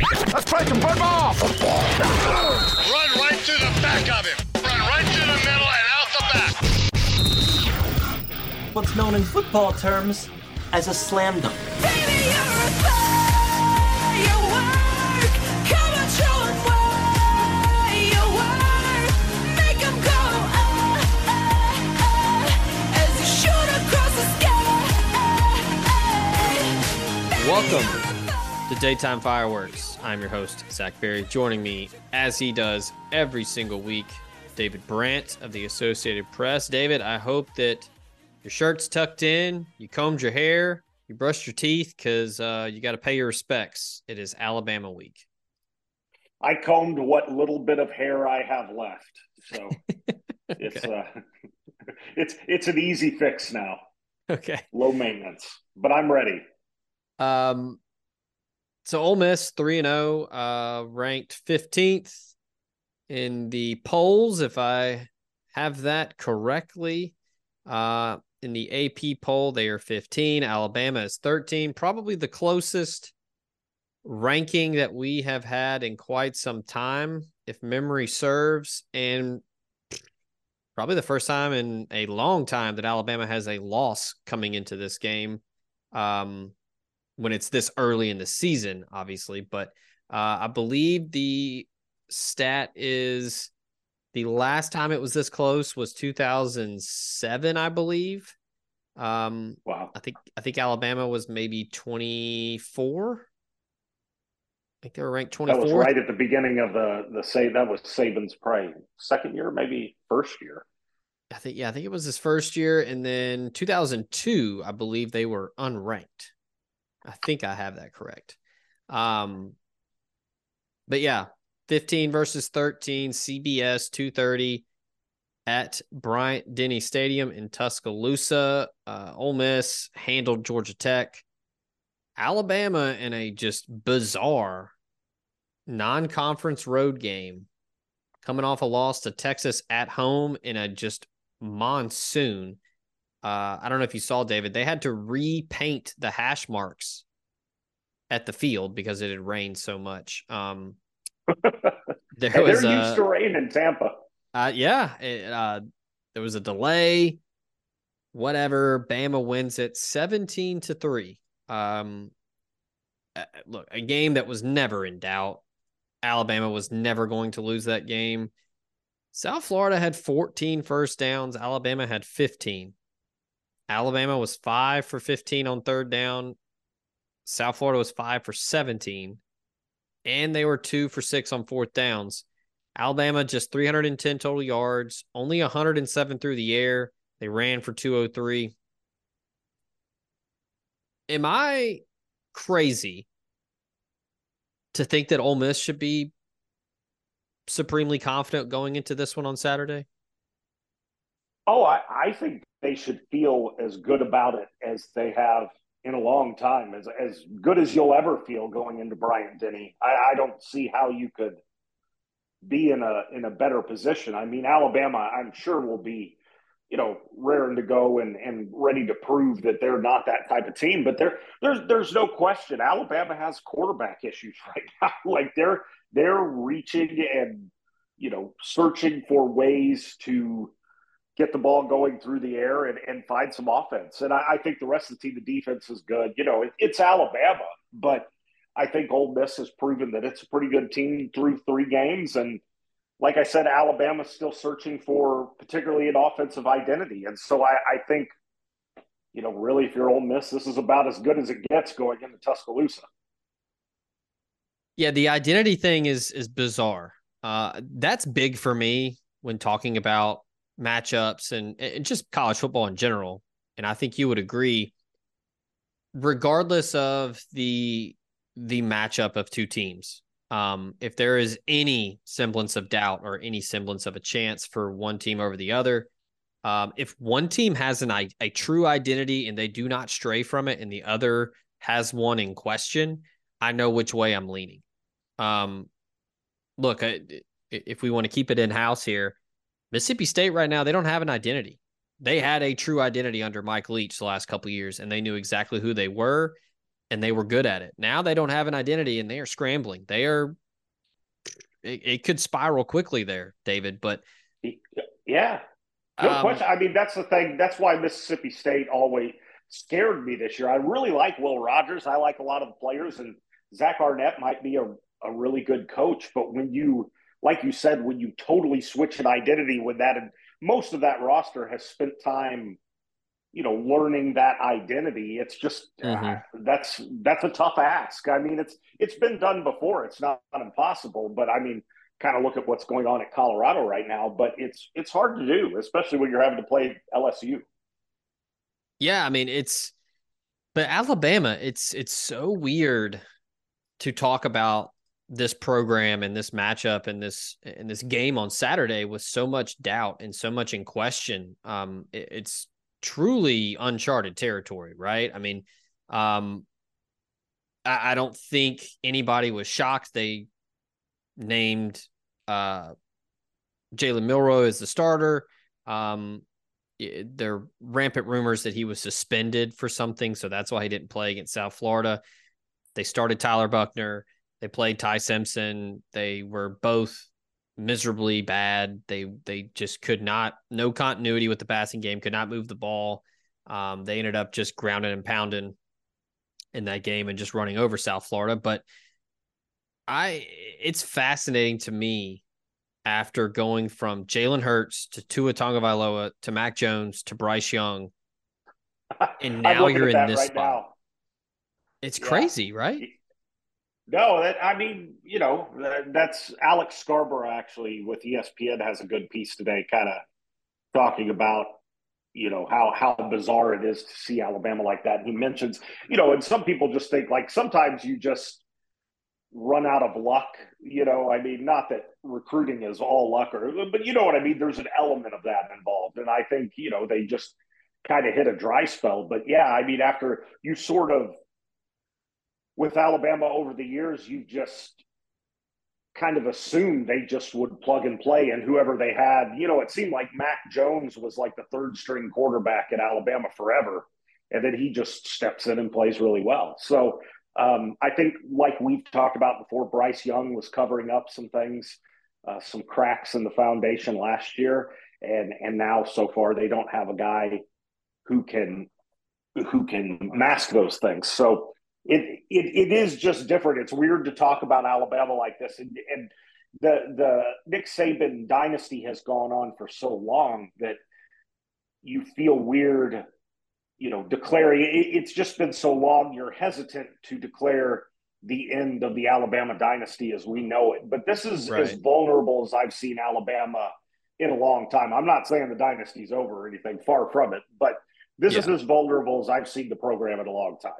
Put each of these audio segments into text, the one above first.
Let's play some football. Run right to the back of him. Run right to the middle and out the back. What's known in football terms as a slam dunk. Welcome to Daytime Fireworks. I'm your host, Zach Berry. Joining me, as he does every single week, David Brandt of the Associated Press. David, I hope that your shirt's tucked in, you combed your hair, you brushed your teeth, because uh, you got to pay your respects. It is Alabama week. I combed what little bit of hair I have left, so it's uh, it's it's an easy fix now. Okay. Low maintenance, but I'm ready. Um, so Ole Miss three and zero, uh, ranked fifteenth in the polls, if I have that correctly. Uh, in the AP poll, they are fifteen. Alabama is thirteen. Probably the closest ranking that we have had in quite some time, if memory serves, and probably the first time in a long time that Alabama has a loss coming into this game. Um, when it's this early in the season, obviously. But uh, I believe the stat is the last time it was this close was 2007, I believe. Um, wow. I think I think Alabama was maybe 24. I think they were ranked 24. That was right at the beginning of the the say that was Saban's probably second year, maybe first year. I think yeah, I think it was his first year, and then 2002, I believe they were unranked. I think I have that correct. Um, but yeah, 15 versus 13, CBS 230 at Bryant Denny Stadium in Tuscaloosa. Uh, Ole Miss handled Georgia Tech. Alabama in a just bizarre non conference road game, coming off a loss to Texas at home in a just monsoon. Uh, I don't know if you saw David. They had to repaint the hash marks at the field because it had rained so much. Um, there hey, was they're used to rain in Tampa. Uh, yeah, it, uh, there was a delay. Whatever, Bama wins it seventeen to three. Um, uh, look, a game that was never in doubt. Alabama was never going to lose that game. South Florida had 14 first downs. Alabama had 15. Alabama was five for 15 on third down. South Florida was five for 17. And they were two for six on fourth downs. Alabama just 310 total yards, only 107 through the air. They ran for 203. Am I crazy to think that Ole Miss should be supremely confident going into this one on Saturday? Oh, I, I think they should feel as good about it as they have in a long time, as as good as you'll ever feel going into Bryant Denny. I, I don't see how you could be in a in a better position. I mean, Alabama, I'm sure will be, you know, raring to go and and ready to prove that they're not that type of team. But there there's there's no question Alabama has quarterback issues right now. like they're they're reaching and you know searching for ways to get the ball going through the air and, and find some offense. And I, I think the rest of the team, the defense is good. You know, it, it's Alabama, but I think Ole Miss has proven that it's a pretty good team through three games. And like I said, Alabama's still searching for particularly an offensive identity. And so I, I think, you know, really, if you're Ole Miss, this is about as good as it gets going into Tuscaloosa. Yeah, the identity thing is is bizarre. Uh, that's big for me when talking about matchups and, and just college football in general. And I think you would agree, regardless of the the matchup of two teams. Um, if there is any semblance of doubt or any semblance of a chance for one team over the other, um, if one team has an a true identity and they do not stray from it, and the other has one in question, I know which way I'm leaning. Um, look, if we want to keep it in house here, Mississippi State right now they don't have an identity. They had a true identity under Mike Leach the last couple years, and they knew exactly who they were, and they were good at it. Now they don't have an identity, and they are scrambling. They are. It, it could spiral quickly there, David. But yeah, no um, question. I mean, that's the thing. That's why Mississippi State always scared me this year. I really like Will Rogers. I like a lot of the players, and Zach Arnett might be a, a really good coach. But when you, like you said, when you totally switch an identity with that, and most of that roster has spent time, you know, learning that identity. It's just mm-hmm. uh, that's that's a tough ask. I mean, it's it's been done before. It's not, not impossible, but I mean kind of look at what's going on at Colorado right now, but it's it's hard to do, especially when you're having to play LSU. Yeah, I mean it's but Alabama, it's it's so weird to talk about this program and this matchup and this and this game on Saturday with so much doubt and so much in question. Um, it, it's truly uncharted territory, right? I mean, um, I, I don't think anybody was shocked they named uh, Jalen Milroe as the starter. Um, there are rampant rumors that he was suspended for something, so that's why he didn't play against South Florida. They started Tyler Buchner. They played Ty Simpson. They were both miserably bad. They they just could not no continuity with the passing game. Could not move the ball. Um, they ended up just grounding and pounding in that game and just running over South Florida. But I it's fascinating to me after going from Jalen Hurts to Tua Tagovailoa to Mac Jones to Bryce Young, and now you're in this right spot. Now. It's yeah. crazy, right? No, that I mean, you know, that's Alex Scarborough actually with ESPN has a good piece today, kind of talking about you know how how bizarre it is to see Alabama like that. He mentions, you know, and some people just think like sometimes you just run out of luck. You know, I mean, not that recruiting is all luck, or but you know what I mean. There's an element of that involved, and I think you know they just kind of hit a dry spell. But yeah, I mean, after you sort of with Alabama over the years, you just kind of assumed they just would plug and play, and whoever they had, you know, it seemed like Mac Jones was like the third string quarterback at Alabama forever, and then he just steps in and plays really well. So um, I think, like we've talked about before, Bryce Young was covering up some things, uh, some cracks in the foundation last year, and and now so far they don't have a guy who can who can mask those things. So it it, it is just different. It's weird to talk about Alabama like this, and, and the the Nick Saban dynasty has gone on for so long that you feel weird you know, declaring it's just been so long, you're hesitant to declare the end of the Alabama dynasty as we know it. But this is right. as vulnerable as I've seen Alabama in a long time. I'm not saying the dynasty's over or anything, far from it, but this yeah. is as vulnerable as I've seen the program in a long time.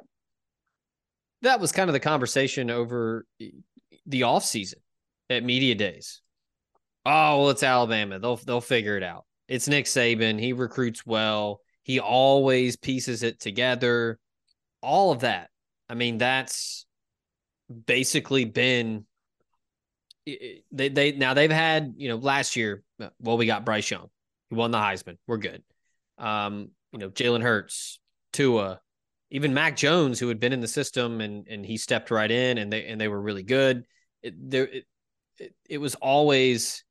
That was kind of the conversation over the offseason at media days. Oh, well, it's Alabama. They'll they'll figure it out. It's Nick Saban. He recruits well. He always pieces it together. All of that. I mean, that's basically been they they now they've had, you know, last year, well, we got Bryce Young. He won the Heisman. We're good. Um, you know, Jalen Hurts, Tua, even Mac Jones, who had been in the system and and he stepped right in and they and they were really good. It, there it, it, it was always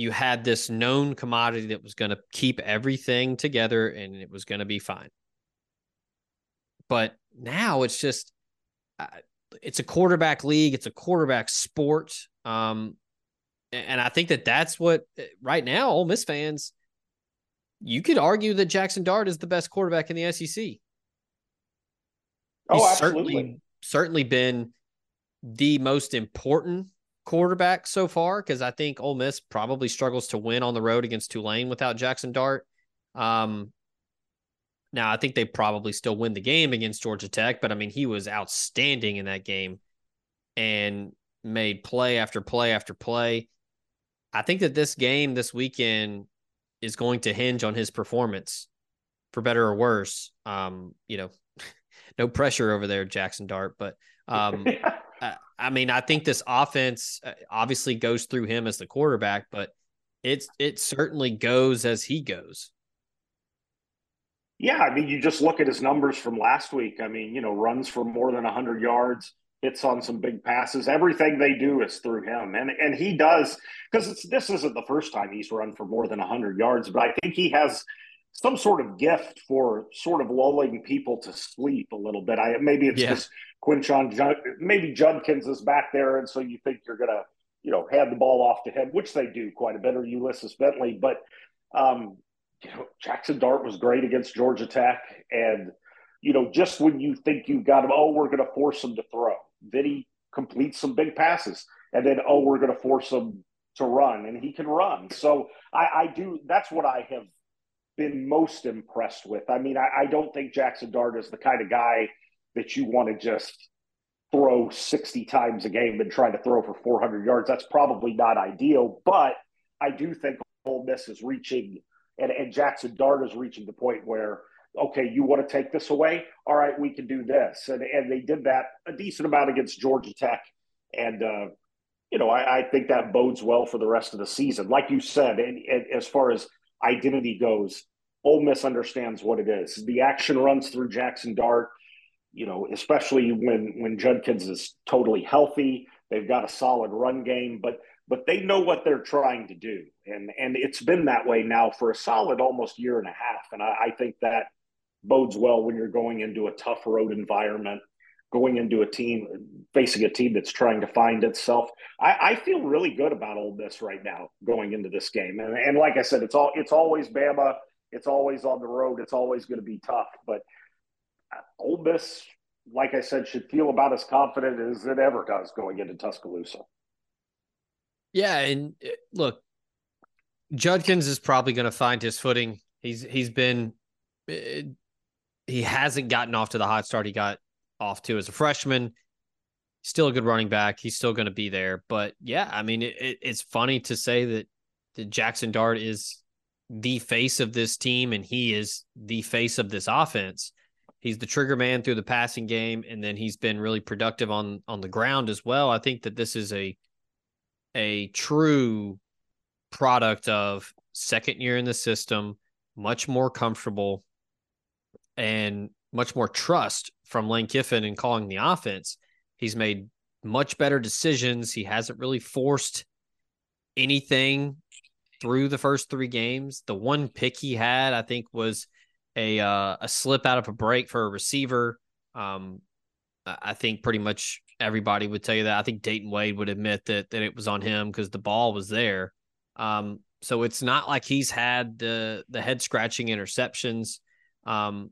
you had this known commodity that was going to keep everything together and it was going to be fine. But now it's just, it's a quarterback league, it's a quarterback sport. Um, and I think that that's what uh, right now, Ole Miss fans, you could argue that Jackson Dart is the best quarterback in the SEC. Oh, He's absolutely. certainly certainly been the most important quarterback so far because I think Ole Miss probably struggles to win on the road against Tulane without Jackson Dart. Um, now I think they probably still win the game against Georgia Tech, but I mean he was outstanding in that game and made play after play after play. I think that this game this weekend is going to hinge on his performance, for better or worse. Um, you know, no pressure over there, Jackson Dart, but um, I, I mean, I think this offense uh, obviously goes through him as the quarterback, but it's it certainly goes as he goes. Yeah, I mean, you just look at his numbers from last week. I mean, you know, runs for more than 100 yards, hits on some big passes. Everything they do is through him, and and he does because it's this isn't the first time he's run for more than 100 yards. But I think he has some sort of gift for sort of lulling people to sleep a little bit. I maybe it's yeah. just Quinshon, maybe Judkins is back there, and so you think you're gonna you know hand the ball off to him, which they do quite a bit, or Ulysses Bentley, but. Um, you know, Jackson Dart was great against Georgia Tech. And, you know, just when you think you've got him, oh, we're going to force him to throw, then he completes some big passes. And then, oh, we're going to force him to run, and he can run. So I, I do, that's what I have been most impressed with. I mean, I, I don't think Jackson Dart is the kind of guy that you want to just throw 60 times a game and try to throw for 400 yards. That's probably not ideal, but I do think Ole Miss is reaching and, and Jackson Dart is reaching the point where, okay, you want to take this away? All right, we can do this. And, and they did that a decent amount against Georgia Tech. And, uh, you know, I, I, think that bodes well for the rest of the season. Like you said, and, and as far as identity goes, Ole Miss understands what it is. The action runs through Jackson Dart, you know, especially when when Judkins is totally healthy. They've got a solid run game, but but they know what they're trying to do. And, and it's been that way now for a solid almost year and a half. And I, I think that bodes well when you're going into a tough road environment, going into a team, facing a team that's trying to find itself. I, I feel really good about Ole Miss right now going into this game. And, and like I said, it's all it's always Bama. It's always on the road. It's always going to be tough. But Ole Miss, like I said, should feel about as confident as it ever does going into Tuscaloosa. Yeah, and uh, look, Judkins is probably going to find his footing. He's he's been uh, he hasn't gotten off to the hot start he got off to as a freshman. Still a good running back. He's still going to be there. But yeah, I mean, it, it, it's funny to say that, that Jackson Dart is the face of this team and he is the face of this offense. He's the trigger man through the passing game, and then he's been really productive on on the ground as well. I think that this is a a true product of second year in the system, much more comfortable and much more trust from Lane Kiffin in calling the offense. He's made much better decisions. He hasn't really forced anything through the first three games. The one pick he had, I think, was a uh, a slip out of a break for a receiver. Um, I think pretty much everybody would tell you that. I think Dayton Wade would admit that that it was on him because the ball was there. Um, so it's not like he's had the the head scratching interceptions, um,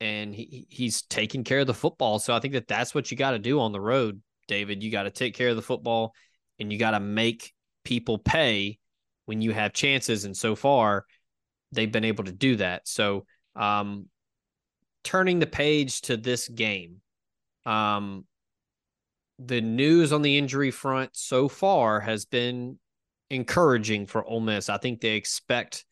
and he he's taking care of the football. So I think that that's what you got to do on the road, David. You got to take care of the football, and you got to make people pay when you have chances. And so far, they've been able to do that. So um, turning the page to this game, um, the news on the injury front so far has been encouraging for Ole Miss. I think they expect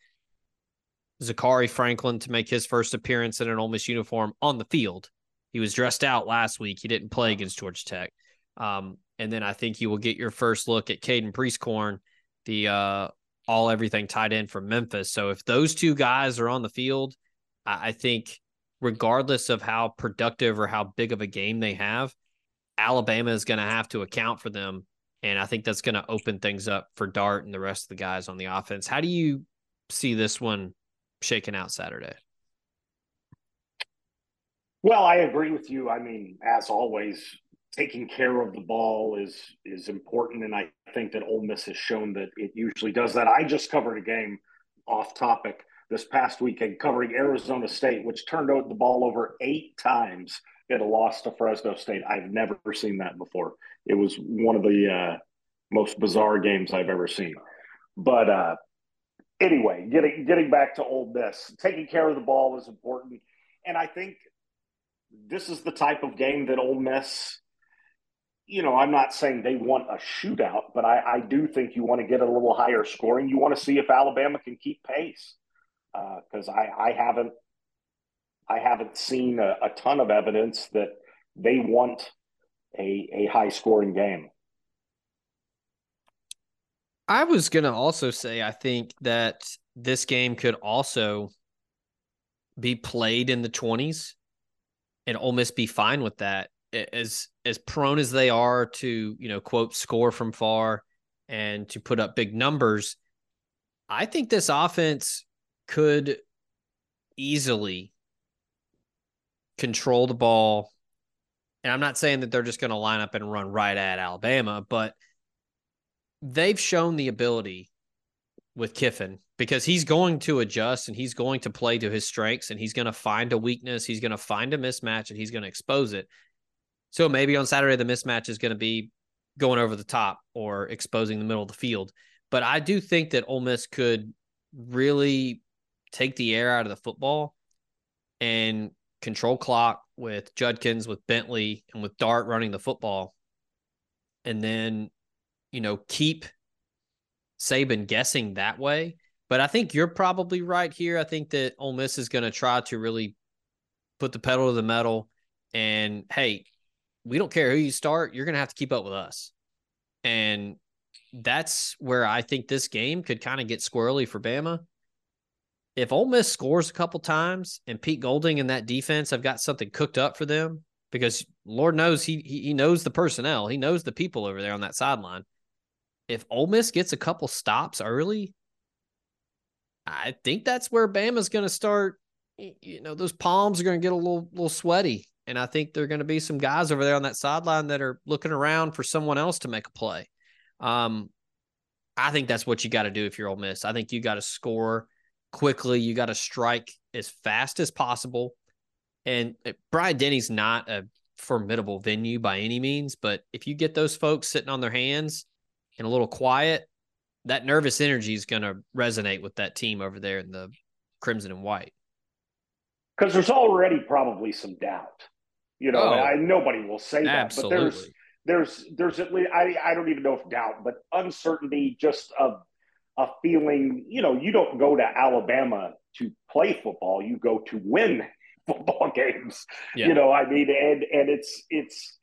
Zakhari Franklin to make his first appearance in an Ole Miss uniform on the field. He was dressed out last week. He didn't play against Georgia Tech. Um, and then I think you will get your first look at Caden Prieskorn, the uh, all everything tight end from Memphis. So if those two guys are on the field, I, I think regardless of how productive or how big of a game they have, Alabama is going to have to account for them. And I think that's going to open things up for Dart and the rest of the guys on the offense. How do you see this one shaking out Saturday? Well, I agree with you. I mean, as always, taking care of the ball is is important, and I think that Ole Miss has shown that it usually does that. I just covered a game off topic this past weekend covering Arizona State, which turned out the ball over eight times in a loss to Fresno State. I've never seen that before. It was one of the uh, most bizarre games I've ever seen. But uh, anyway, getting getting back to Ole Miss, taking care of the ball is important. and I think this is the type of game that Ole Miss. You know, I'm not saying they want a shootout, but I, I do think you want to get a little higher scoring. You want to see if Alabama can keep pace because uh, I, I haven't I haven't seen a, a ton of evidence that they want a, a high scoring game. I was going to also say, I think that this game could also be played in the 20s and Ole Miss be fine with that. As as prone as they are to, you know, quote, score from far and to put up big numbers, I think this offense could easily control the ball. And I'm not saying that they're just going to line up and run right at Alabama, but they've shown the ability with Kiffin because he's going to adjust and he's going to play to his strengths and he's going to find a weakness. He's going to find a mismatch and he's going to expose it. So maybe on Saturday, the mismatch is going to be going over the top or exposing the middle of the field. But I do think that Ole Miss could really take the air out of the football and control clock with Judkins, with Bentley, and with Dart running the football. And then, you know, keep Saban guessing that way. But I think you're probably right here. I think that Ole Miss is going to try to really put the pedal to the metal. And hey, we don't care who you start. You're going to have to keep up with us. And that's where I think this game could kind of get squirrely for Bama if Ole Miss scores a couple times and Pete Golding and that defense have got something cooked up for them, because Lord knows he he knows the personnel, he knows the people over there on that sideline. If Ole Miss gets a couple stops early, I think that's where Bama's going to start. You know, those palms are going to get a little little sweaty, and I think there are going to be some guys over there on that sideline that are looking around for someone else to make a play. Um, I think that's what you got to do if you're Ole Miss. I think you got to score quickly. You got to strike as fast as possible. And uh, Bryant Denny's not a formidable venue by any means, but if you get those folks sitting on their hands and a little quiet, that nervous energy is going to resonate with that team over there in the crimson and white. Because there's already probably some doubt. You know, oh, I, nobody will say that, but there's there's there's at least I I don't even know if doubt, but uncertainty just of a feeling, you know, you don't go to Alabama to play football, you go to win football games. Yeah. You know, I mean, and and it's it's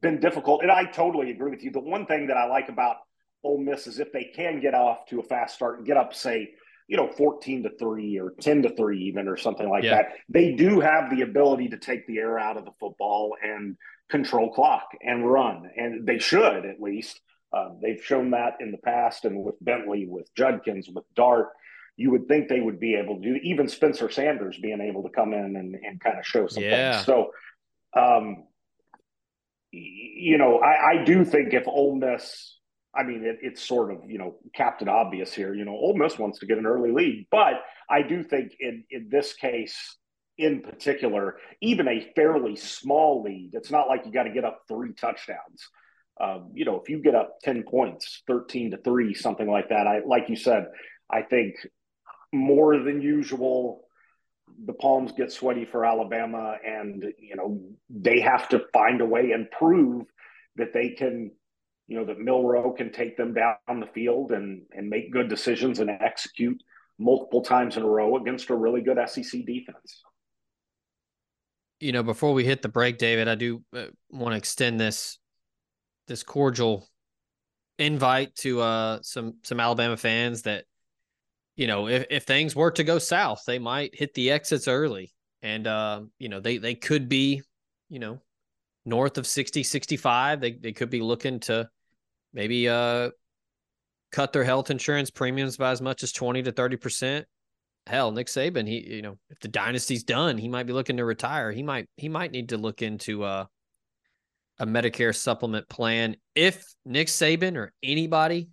been difficult. And I totally agree with you. The one thing that I like about Ole Miss is if they can get off to a fast start and get up, say, you know, 14 to 3 or 10 to 3 even or something like yeah. that, they do have the ability to take the air out of the football and control clock and run. And they should at least. Uh, they've shown that in the past, and with Bentley, with Judkins, with Dart, you would think they would be able to do. Even Spencer Sanders being able to come in and, and kind of show some yeah. So, um, you know, I, I do think if Ole Miss, I mean, it, it's sort of you know Captain Obvious here. You know, Ole Miss wants to get an early lead, but I do think in in this case in particular, even a fairly small lead, it's not like you got to get up three touchdowns um, you know, if you get up 10 points, 13 to three, something like that, I, like you said, I think more than usual, the palms get sweaty for Alabama and, you know, they have to find a way and prove that they can, you know, that Milroe can take them down the field and, and make good decisions and execute multiple times in a row against a really good SEC defense. You know, before we hit the break, David, I do uh, want to extend this this cordial invite to uh some some Alabama fans that you know if, if things were to go south they might hit the exits early and uh you know they they could be you know north of 60 65 they they could be looking to maybe uh cut their health insurance premiums by as much as 20 to 30 percent hell nick saban he you know if the dynasty's done he might be looking to retire he might he might need to look into uh a Medicare supplement plan. If Nick Saban or anybody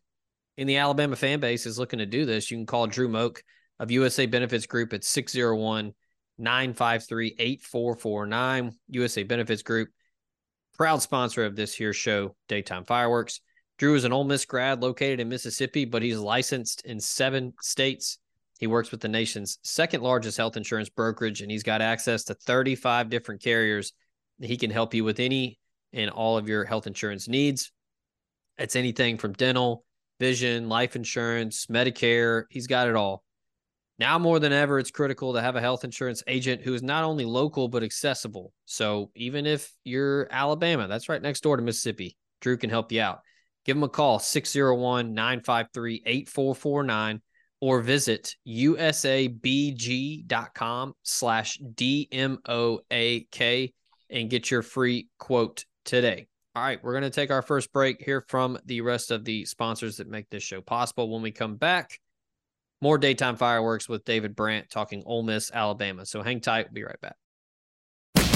in the Alabama fan base is looking to do this, you can call Drew Moak of USA Benefits Group at 601 953 8449. USA Benefits Group, proud sponsor of this here show, Daytime Fireworks. Drew is an Ole Miss grad located in Mississippi, but he's licensed in seven states. He works with the nation's second largest health insurance brokerage, and he's got access to 35 different carriers. He can help you with any and all of your health insurance needs. It's anything from dental, vision, life insurance, Medicare. He's got it all. Now more than ever, it's critical to have a health insurance agent who is not only local but accessible. So even if you're Alabama, that's right next door to Mississippi, Drew can help you out. Give them a call 601 953 8449 or visit usabg.com slash DMOAK and get your free quote today. All right, we're going to take our first break here from the rest of the sponsors that make this show possible. When we come back, more daytime fireworks with David Brandt talking Ole Miss, Alabama. So hang tight. We'll be right back.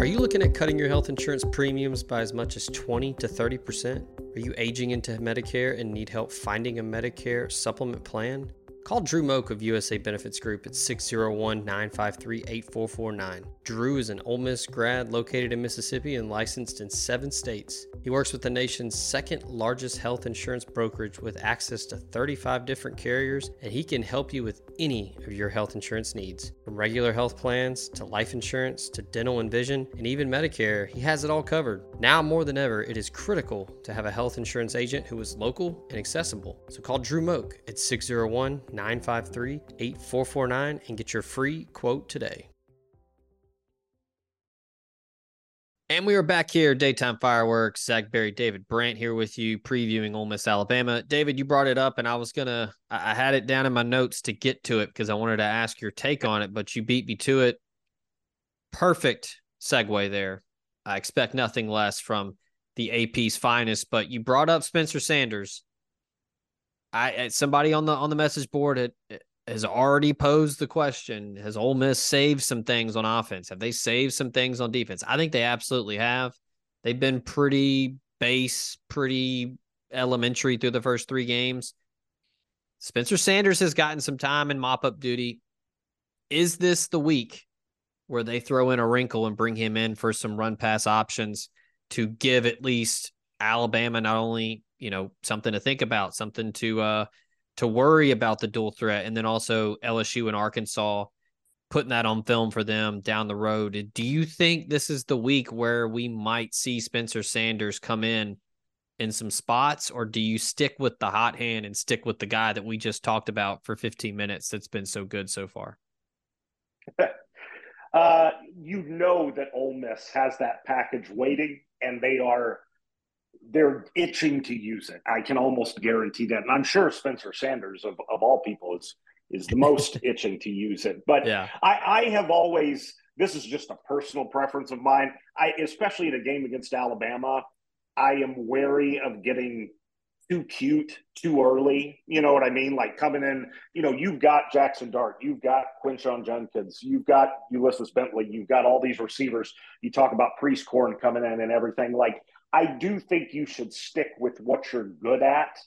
Are you looking at cutting your health insurance premiums by as much as 20 to 30%? Are you aging into Medicare and need help finding a Medicare supplement plan? Call Drew Moak of USA Benefits Group at 601 953 8449. Drew is an Ole Miss grad located in Mississippi and licensed in seven states. He works with the nation's second largest health insurance brokerage with access to 35 different carriers, and he can help you with any of your health insurance needs. From regular health plans to life insurance to dental and vision, and even Medicare, he has it all covered. Now more than ever, it is critical to have a health insurance agent who is local and accessible. So call Drew Moak at 601 953 8449 and get your free quote today. And we are back here, Daytime Fireworks. Zach Berry, David Brandt here with you, previewing Ole Miss, Alabama. David, you brought it up, and I was gonna, I had it down in my notes to get to it because I wanted to ask your take on it, but you beat me to it. Perfect segue there. I expect nothing less from the AP's finest, but you brought up Spencer Sanders. I somebody on the on the message board had has already posed the question Has Ole Miss saved some things on offense? Have they saved some things on defense? I think they absolutely have. They've been pretty base, pretty elementary through the first three games. Spencer Sanders has gotten some time in mop up duty. Is this the week where they throw in a wrinkle and bring him in for some run pass options to give at least Alabama not only, you know, something to think about, something to uh to worry about the dual threat, and then also LSU and Arkansas putting that on film for them down the road. Do you think this is the week where we might see Spencer Sanders come in in some spots, or do you stick with the hot hand and stick with the guy that we just talked about for 15 minutes that's been so good so far? uh, you know that Ole Miss has that package waiting, and they are they're itching to use it. I can almost guarantee that. And I'm sure Spencer Sanders of, of all people is is the most itching to use it. But yeah. I, I have always this is just a personal preference of mine. I especially in a game against Alabama, I am wary of getting too cute too early. You know what I mean? Like coming in, you know, you've got Jackson Dart, you've got Quinshon Judkins, you've got Ulysses Bentley, you've got all these receivers. You talk about Prieskorn coming in and everything. Like I do think you should stick with what you're good at.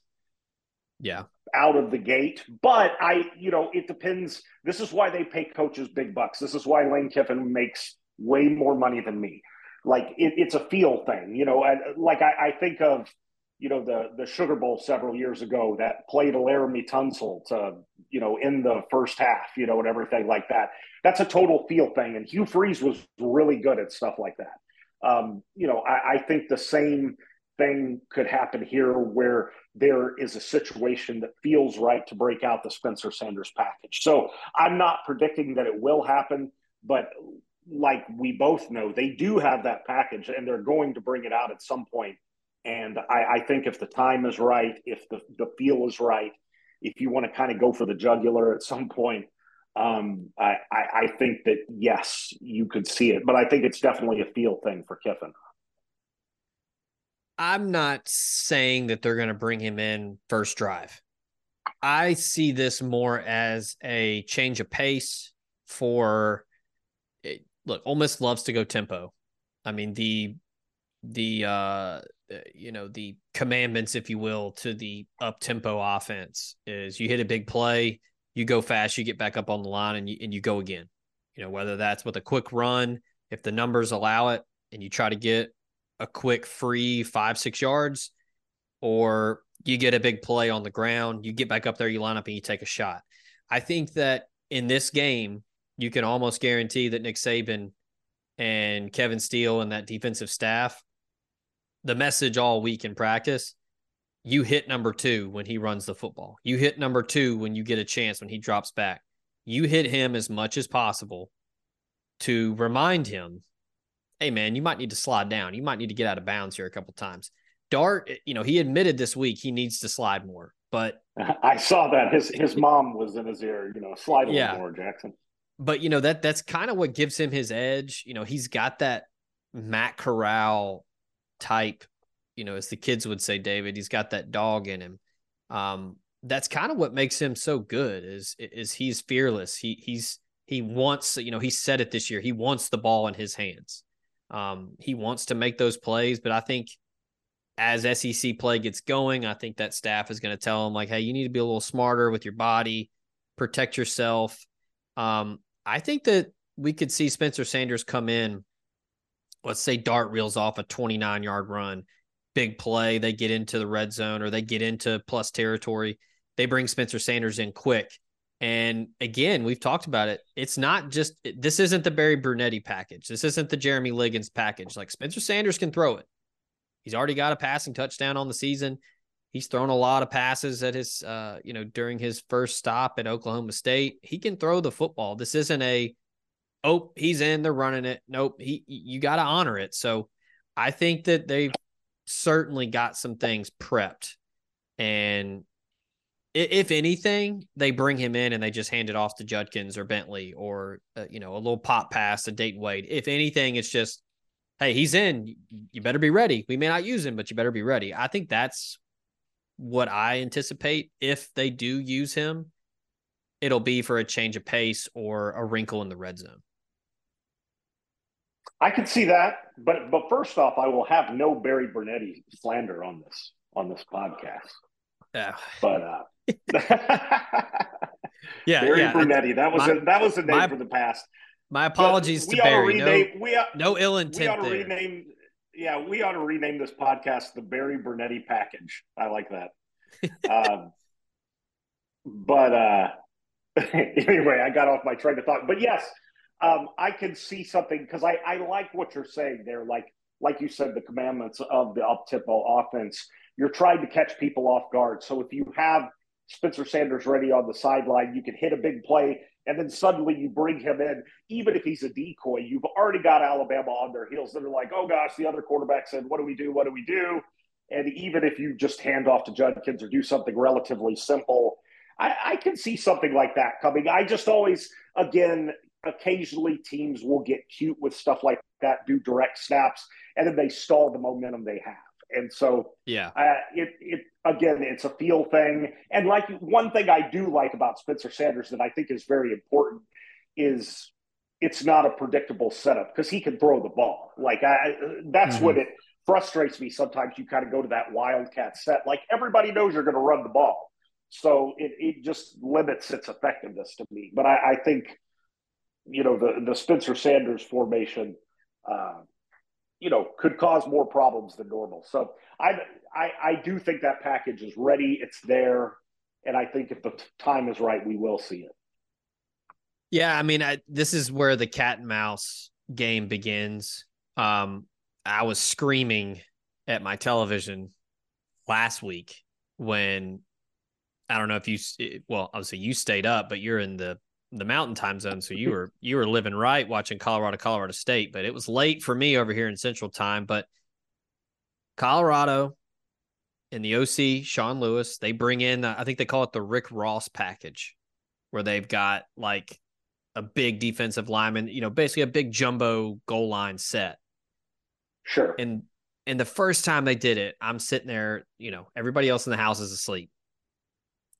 Yeah. Out of the gate. But I, you know, it depends. This is why they pay coaches big bucks. This is why Lane Kiffin makes way more money than me. Like it, it's a feel thing, you know. And like I, I, think of, you know, the the Sugar Bowl several years ago that played Laremy Tunsil to, you know, in the first half, you know, and everything like that. That's a total feel thing. And Hugh Freeze was really good at stuff like that. Um, you know, I, I think the same thing could happen here where there is a situation that feels right to break out the Spencer Sanders package. So I'm not predicting that it will happen, but like we both know, they do have that package and they're going to bring it out at some point. And I, I think if the time is right, if the, the feel is right, if you want to kind of go for the jugular at some point, um, I, I, I think that yes, you could see it, but I think it's definitely a feel thing for Kiffin. I'm not saying that they're going to bring him in first drive. I see this more as a change of pace for. It, look, Ole Miss loves to go tempo. I mean the the uh you know the commandments, if you will, to the up tempo offense is you hit a big play, you go fast, you get back up on the line, and you and you go again. You know whether that's with a quick run, if the numbers allow it, and you try to get a quick free five six yards, or you get a big play on the ground, you get back up there, you line up, and you take a shot. I think that in this game, you can almost guarantee that Nick Saban and Kevin Steele and that defensive staff, the message all week in practice, you hit number two when he runs the football. You hit number two when you get a chance when he drops back. You hit him as much as possible to remind him, hey man, you might need to slide down. You might need to get out of bounds here a couple times. Dart, eh, you know, he admitted this week he needs to slide more, but I saw that his his mom was in his ear, you know, slide a yeah. little more, Jackson. But you know that that's kind of what gives him his edge. You know, he's got that Matt Corral type. You know, as the kids would say, David, he's got that dog in him. Um, that's kind of what makes him so good. Is is he's fearless. He he's he wants. You know, he said it this year. He wants the ball in his hands. Um, he wants to make those plays, but I think as SEC play gets going, I think that staff is going to tell him like, hey, you need to be a little smarter with your body, protect yourself. Um, I think that we could see Spencer Sanders come in. Let's say Dart reels off a 29 yard run, big play. They get into the red zone or they get into plus territory. They bring Spencer Sanders in quick. And again, we've talked about it. It's not just this isn't the Barry Brunetti package. This isn't the Jeremy Liggins package. Like Spencer Sanders can throw it. He's already got a passing touchdown on the season. He's thrown a lot of passes at his, uh, you know, during his first stop at Oklahoma State. He can throw the football. This isn't a, oh, he's in, they're running it. Nope, he, you got to honor it. So I think that they've certainly got some things prepped, and if anything, they bring him in and they just hand it off to Judkins or Bentley or uh, you know a little pop pass to Dayton Wade. If anything, it's just hey, he's in. You better be ready. We may not use him, but you better be ready. I think that's what I anticipate. If they do use him, it'll be for a change of pace or a wrinkle in the red zone. I can see that, but but first off, I will have no Barry Brunetti slander on this on this podcast. Yeah, but uh, yeah, Barry yeah, Brunetti. That was my, a, that was a name my, for the past. My apologies to Barry. Rename, no, we, no ill intent we ought to there. rename. Yeah, we ought to rename this podcast the Barry Brunetti package. I like that. um, but uh, anyway, I got off my train of thought. But yes, um, I can see something because I, I like what you're saying there. Like like you said, the commandments of the up tempo offense. You're trying to catch people off guard. So if you have Spencer Sanders ready on the sideline, you can hit a big play and then suddenly you bring him in, even if he's a decoy, you've already got Alabama on their heels that are like, oh gosh, the other quarterback said, what do we do? What do we do? And even if you just hand off to Judkins or do something relatively simple, I, I can see something like that coming. I just always, again, occasionally teams will get cute with stuff like that, do direct snaps, and then they stall the momentum they have. And so, yeah, uh, it it again, it's a feel thing. And like one thing I do like about Spencer Sanders that I think is very important is it's not a predictable setup because he can throw the ball. Like I, that's mm-hmm. what it frustrates me. Sometimes you kind of go to that wildcat set. Like everybody knows you're going to run the ball, so it it just limits its effectiveness to me. But I, I think you know the the Spencer Sanders formation. Uh, you know, could cause more problems than normal. So I, I, I do think that package is ready. It's there, and I think if the time is right, we will see it. Yeah, I mean, I, this is where the cat and mouse game begins. Um, I was screaming at my television last week when I don't know if you well, obviously you stayed up, but you're in the the mountain time zone so you were you were living right watching colorado colorado state but it was late for me over here in central time but colorado and the oc sean lewis they bring in uh, i think they call it the rick ross package where they've got like a big defensive lineman you know basically a big jumbo goal line set. Sure. And and the first time they did it i'm sitting there you know everybody else in the house is asleep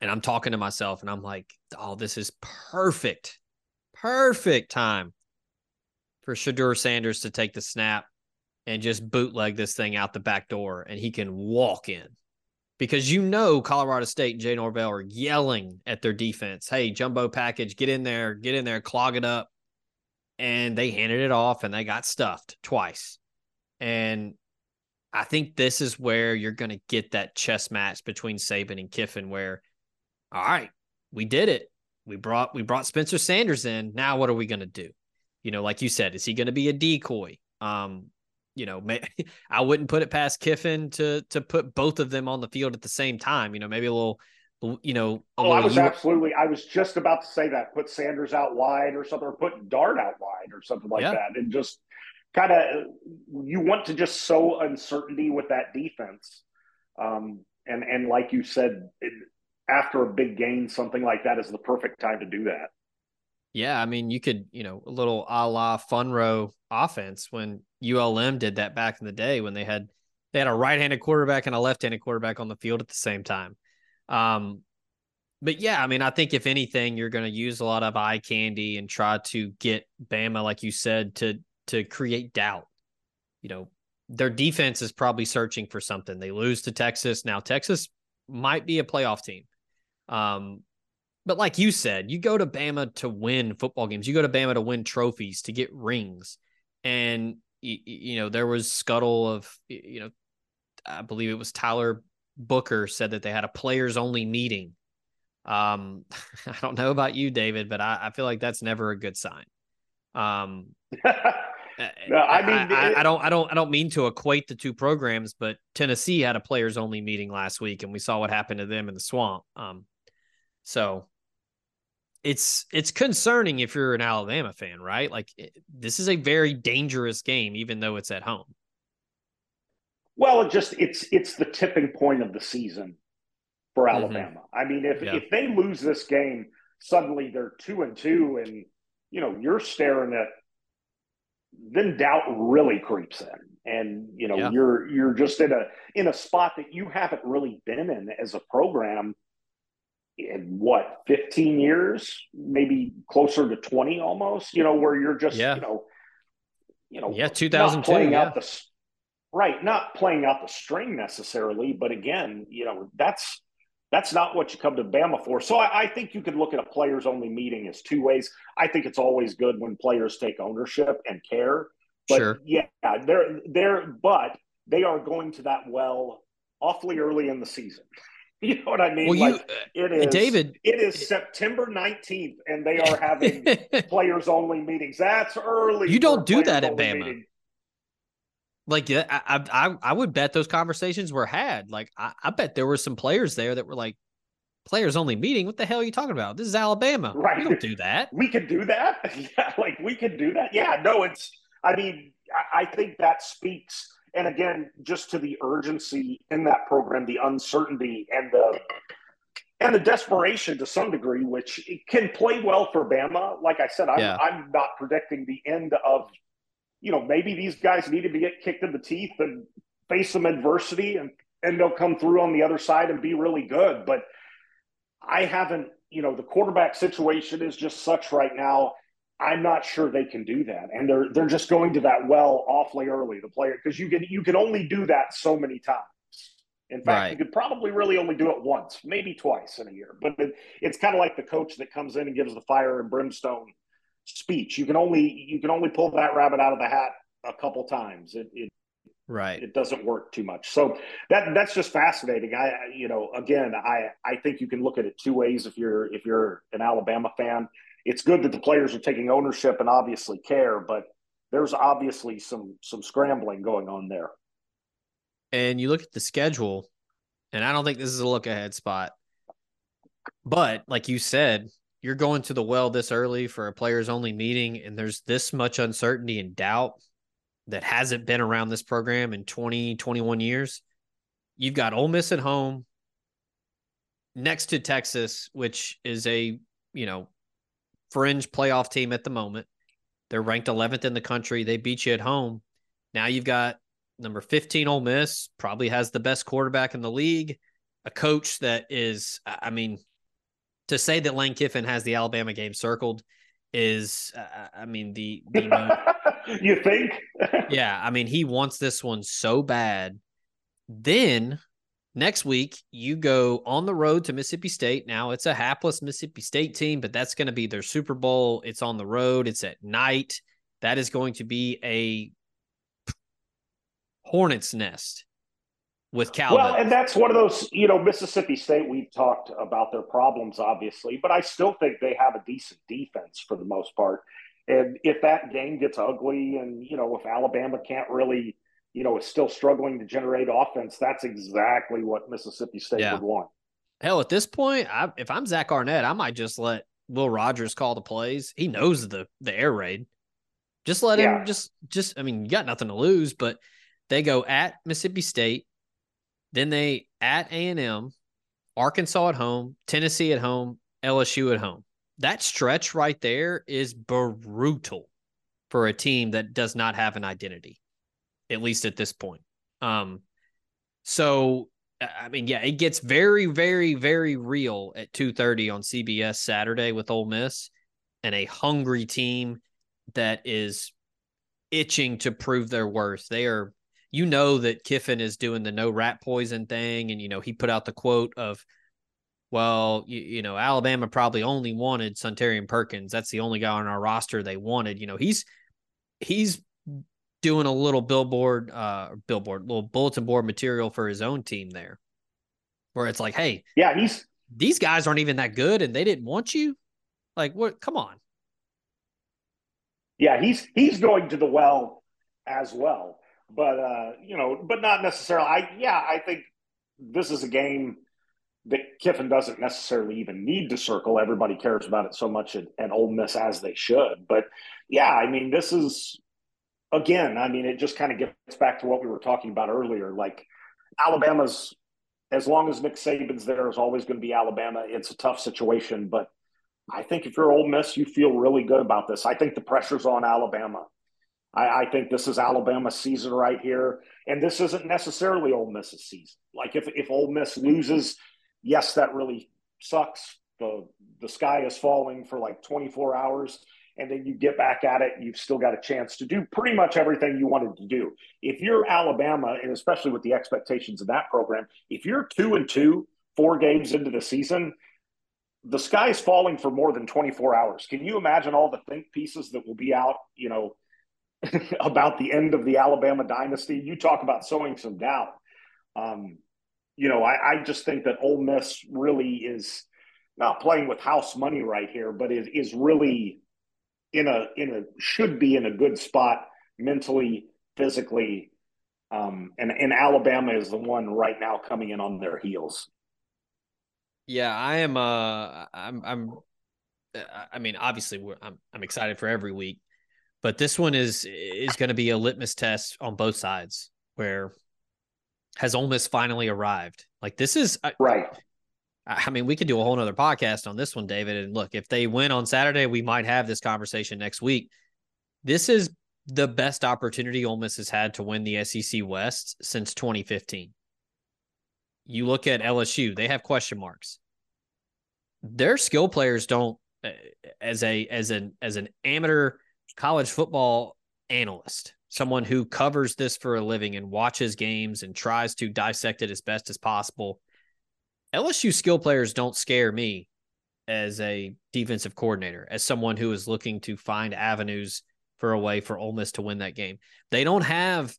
and I'm talking to myself and I'm like, oh, this is perfect, perfect time for Shedeur Sanders to take the snap and just bootleg this thing out the back door and he can walk in. Because you know Colorado State and Jay Norvell are yelling at their defense, hey, jumbo package, get in there, get in there, clog it up. And they handed it off and they got stuffed twice. And I think this is where you're going to get that chess match between Saban and Kiffin, where, all right, we did it. We brought we brought Spencer Sanders in. Now what are we going to do? You know, like you said, is he going to be a decoy? Um, you know, may, I wouldn't put it past Kiffin to to put both of them on the field at the same time. You know, maybe a little, you know. oh, I was absolutely. I was just about to say that. Put Sanders out wide or something, or put Dart out wide or something like yeah. that, and just kind of you want to just sow uncertainty with that defense. Um, and and like you said, it, after a big gain, something like that is the perfect time to do that. Yeah, I mean, you could, you know, a little a la fun row offense when ULM did that back in the day when they had they had a right-handed quarterback and a left-handed quarterback on the field at the same time. Um, but yeah, I mean, I think if anything, you're going to use a lot of eye candy and try to get Bama, like you said, to to create doubt. You know, their defense is probably searching for something. They lose to Texas now. Texas might be a playoff team. Um, but like you said, you go to Bama to win football games. You go to Bama to win trophies, to get rings. And you, you know, there was scuttle of you know, I believe it was Tyler Booker said that they had a players only meeting. Um, I don't know about you, David, but I, I feel like that's never a good sign. Um, no, I mean, I, I, I, don't, I don't, I don't mean to equate the two programs, but Tennessee had a players only meeting last week, and we saw what happened to them in the swamp. Um, so it's it's concerning if you're an Alabama fan, right? Like it, this is a very dangerous game, even though it's at home. Well, it just it's it's the tipping point of the season for mm-hmm. Alabama. Mm-hmm. I mean, if yeah. if they lose this game, suddenly they're two and two, and you know you're staring at then doubt really creeps in and you know yeah. you're you're just in a in a spot that you haven't really been in as a program in what 15 years maybe closer to 20 almost you know where you're just yeah. you know you know yeah 2002 playing yeah. out the right not playing out the string necessarily but again you know that's that's not what you come to Bama for. So I, I, think you could look at a players only meeting as two ways. I think it's always good when players take ownership and care. But sure. yeah, they're they're but they are going to that well awfully early in the season. You know what I mean? Well, like, you, it uh, is David. It is September nineteenth, and they are having players only meetings. That's early. You don't do that at Bama. Meeting. Like I, I, I would bet those conversations were had. Like I, I bet there were some players there that were like, players only meeting. What the hell are you talking about? This is Alabama. Right. We don't do that. We can do that. Yeah, like we can do that. Yeah, no, it's. I mean, I think that speaks, and again, just to the urgency in that program, the uncertainty, and the and the desperation to some degree, which can play well for Bama. Like I said, I'm, yeah. I'm not predicting the end of you know, maybe these guys needed to get kicked in the teeth and face some adversity and, and they'll come through on the other side and be really good. But I haven't, you know, the quarterback situation is just such right now. I'm not sure they can do that. And they're they're just going to that well awfully early, the player, because you can you can only do that so many times. In fact, right. you could probably really only do it once, maybe twice in a year. But it, it's kind of like the coach that comes in and gives the fire and brimstone speech. You can only you can only pull that rabbit out of the hat a couple times. It, it right. It doesn't work too much. So that that's just fascinating. I you know again I I think you can look at it two ways if you're if you're an Alabama fan. It's good that the players are taking ownership and obviously care, but there's obviously some some scrambling going on there. And you look at the schedule, and I don't think this is a look ahead spot. But like you said, you're going to the well this early for a players only meeting and there's this much uncertainty and doubt that hasn't been around this program in 20 21 years you've got Ole Miss at home next to Texas which is a you know fringe playoff team at the moment they're ranked 11th in the country they beat you at home now you've got number 15 Ole Miss probably has the best quarterback in the league a coach that is, I mean, to say that Lane Kiffin has the Alabama game circled is, uh, I mean, the, the you think? yeah, I mean, he wants this one so bad. Then next week, you go on the road to Mississippi State. Now it's a hapless Mississippi State team, but that's going to be their Super Bowl. It's on the road, it's at night. That is going to be a hornet's nest with Cal. Well, and that's one of those, you know, Mississippi State, we've talked about their problems, obviously, but I still think they have a decent defense for the most part. And if that game gets ugly and, you know, if Alabama can't really, you know, is still struggling to generate offense, that's exactly what Mississippi State yeah. would want. Hell, at this point, I, if I'm Zach Arnett, I might just let Will Rogers call the plays. He knows the the air raid. Just let yeah. him just just I mean, you got nothing to lose, but they go at Mississippi State, then they at A&M, Arkansas at home, Tennessee at home, LSU at home. That stretch right there is brutal for a team that does not have an identity, at least at this point. Um, so I mean, yeah, it gets very, very, very real at two thirty on CBS Saturday with Ole Miss and a hungry team that is itching to prove their worth. They are you know that Kiffin is doing the no rat poison thing, and you know he put out the quote of, "Well, you, you know Alabama probably only wanted Suntarine Perkins. That's the only guy on our roster they wanted." You know he's he's doing a little billboard, uh, billboard, little bulletin board material for his own team there, where it's like, "Hey, yeah, he's these guys aren't even that good, and they didn't want you." Like, what? Come on. Yeah, he's he's going to the well as well but uh, you know, but not necessarily. I yeah, I think this is a game that Kiffin doesn't necessarily even need to circle. Everybody cares about it so much at, at Ole Miss as they should. But yeah, I mean, this is again. I mean, it just kind of gets back to what we were talking about earlier. Like Alabama's, as long as Nick Saban's there, is always going to be Alabama. It's a tough situation, but I think if you're Ole Miss, you feel really good about this. I think the pressure's on Alabama. I, I, think this is Alabama's season right here, and this isn't necessarily Ole Miss's season. Like if if Ole Miss loses, yes, that really sucks. the The sky is falling for like 24 hours, and then you get back at it. You've still got a chance to do pretty much everything you wanted to do. If you're Alabama, and especially with the expectations of that program, if you're two and two, four games into the season, the sky's falling for more than 24 hours. Can you imagine all the think pieces that will be out? You know about the end of the Alabama dynasty. You talk about sowing some doubt. Um, you know, I, I, just think that Ole Miss really is not playing with house money right here, but is, is really in a in a should be in a good spot mentally, physically. Um, and, and Alabama is the one right now coming in on their heels. Yeah, I am. Uh, I'm. I'm. I mean, obviously, I'm. I'm excited for every week but this one is is going to be a litmus test on both sides. Where has Ole Miss finally arrived? Like this is right. I mean, we could do a whole nother podcast on this one, David. And look, if they win on Saturday, we might have this conversation next week. This is the best opportunity Ole Miss has had to win the SEC West since 2015. You look at LSU; they have question marks. Their skill players don't, uh, as a as an as an amateur college football analyst, someone who covers this for a living and watches games and tries to dissect it as best as possible. LSU skill players don't scare me as a defensive coordinator, as someone who is looking to find avenues for a way for Ole Miss to win that game. They don't have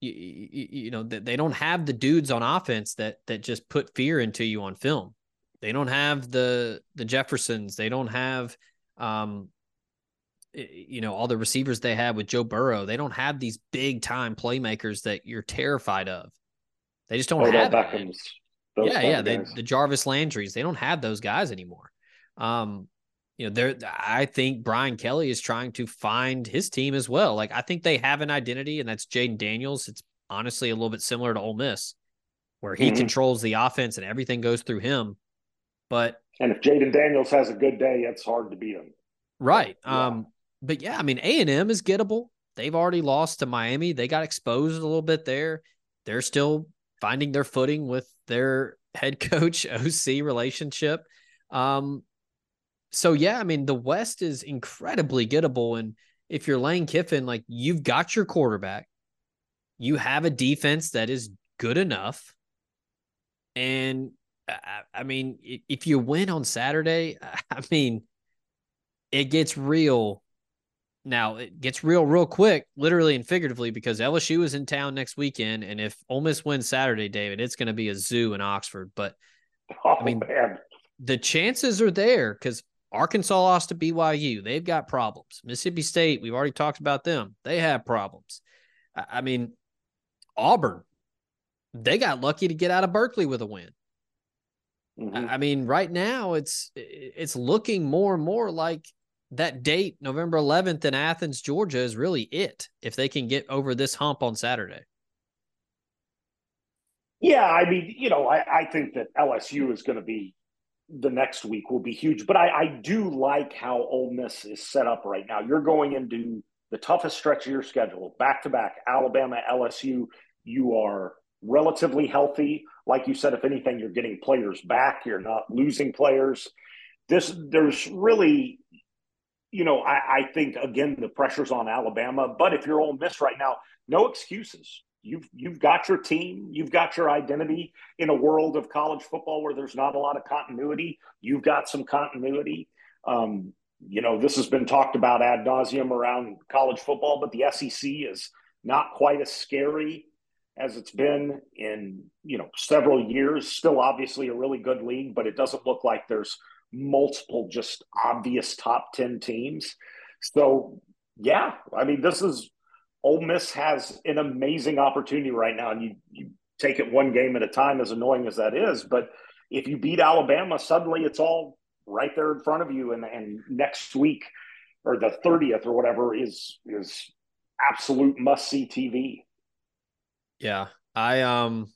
you, you know they don't have the dudes on offense that that just put fear into you on film. They don't have the the Jeffersons. They don't have um, you know all the receivers they have with Joe Burrow. They don't have these big time playmakers that you're terrified of. They just don't have Beckham's, yeah, yeah. They, the Jarvis Landrys. They don't have those guys anymore. Um, you know, they're. I think Brian Kelly is trying to find his team as well. Like I think they have an identity, and that's Jayden Daniels. It's honestly a little bit similar to Ole Miss, where he mm-hmm. controls the offense and everything goes through him. But and if Jayden Daniels has a good day, it's hard to beat him. Right. Yeah. Um, but yeah, I mean, A and M is gettable. They've already lost to Miami. They got exposed a little bit there. They're still finding their footing with their head coach OC relationship. Um, so yeah, I mean the West is incredibly gettable, and if you're Lane Kiffin, like you've got your quarterback, you have a defense that is good enough, and I, I mean if you win on Saturday, I mean it gets real. Now it gets real real quick, literally and figuratively, because LSU is in town next weekend, and if Ole Miss wins Saturday, David, it's going to be a zoo in Oxford. But Oh, I mean, man. the chances are there because Arkansas lost to BYU. They've got problems. Mississippi State, we've already talked about them. They have problems. I, I mean, Auburn, they got lucky to get out of Berkeley with a win. Mhm. I I mean, right now it's it's looking more and more like that date, November 11th in Athens, Georgia, is really it if they can get over this hump on Saturday. Yeah, I mean, you know, I, I think that LSU is going to be the next week will be huge, but I, I do like how Ole Miss is set up right now. You're going into the toughest stretch of your schedule, back to back, Alabama, LSU. You are relatively healthy. Like you said, if anything, you're getting players back. You're not losing players. This there's really, you know, I, I think again the pressure's on Alabama. But if you're Ole Miss right now, no excuses. You've you've got your team, you've got your identity in a world of college football where there's not a lot of continuity. You've got some continuity. Um, you know, this has been talked about ad nauseum around college football, but the SEC is not quite as scary as it's been in you know several years. Still, obviously, a really good league, but it doesn't look like there's multiple just obvious top ten teams. So, yeah, I mean, this is Ole Miss has an amazing opportunity right now, and you you take it one game at a time, as annoying as that is. But if you beat Alabama, suddenly it's all right there in front of you, and and next week or the thirtieth or whatever is is absolute must see TV. Yeah. I um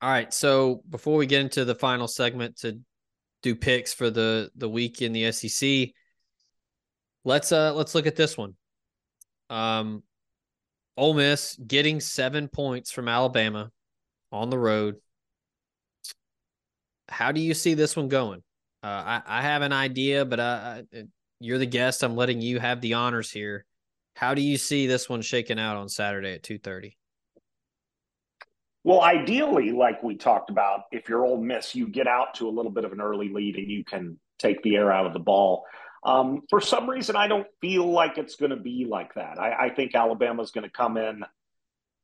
all right, so before we get into the final segment to do picks for the the week in the SEC, let's uh let's look at this one. Um Ole Miss getting 7 points from Alabama on the road. How do you see this one going? Uh, I, I have an idea, but uh, you're the guest. I'm letting you have the honors here. How do you see this one shaking out on Saturday at 2:30? Well, ideally, like we talked about, if you're Ole Miss, you get out to a little bit of an early lead and you can take the air out of the ball. Um, for some reason, I don't feel like it's going to be like that. I, I think Alabama's going to come in,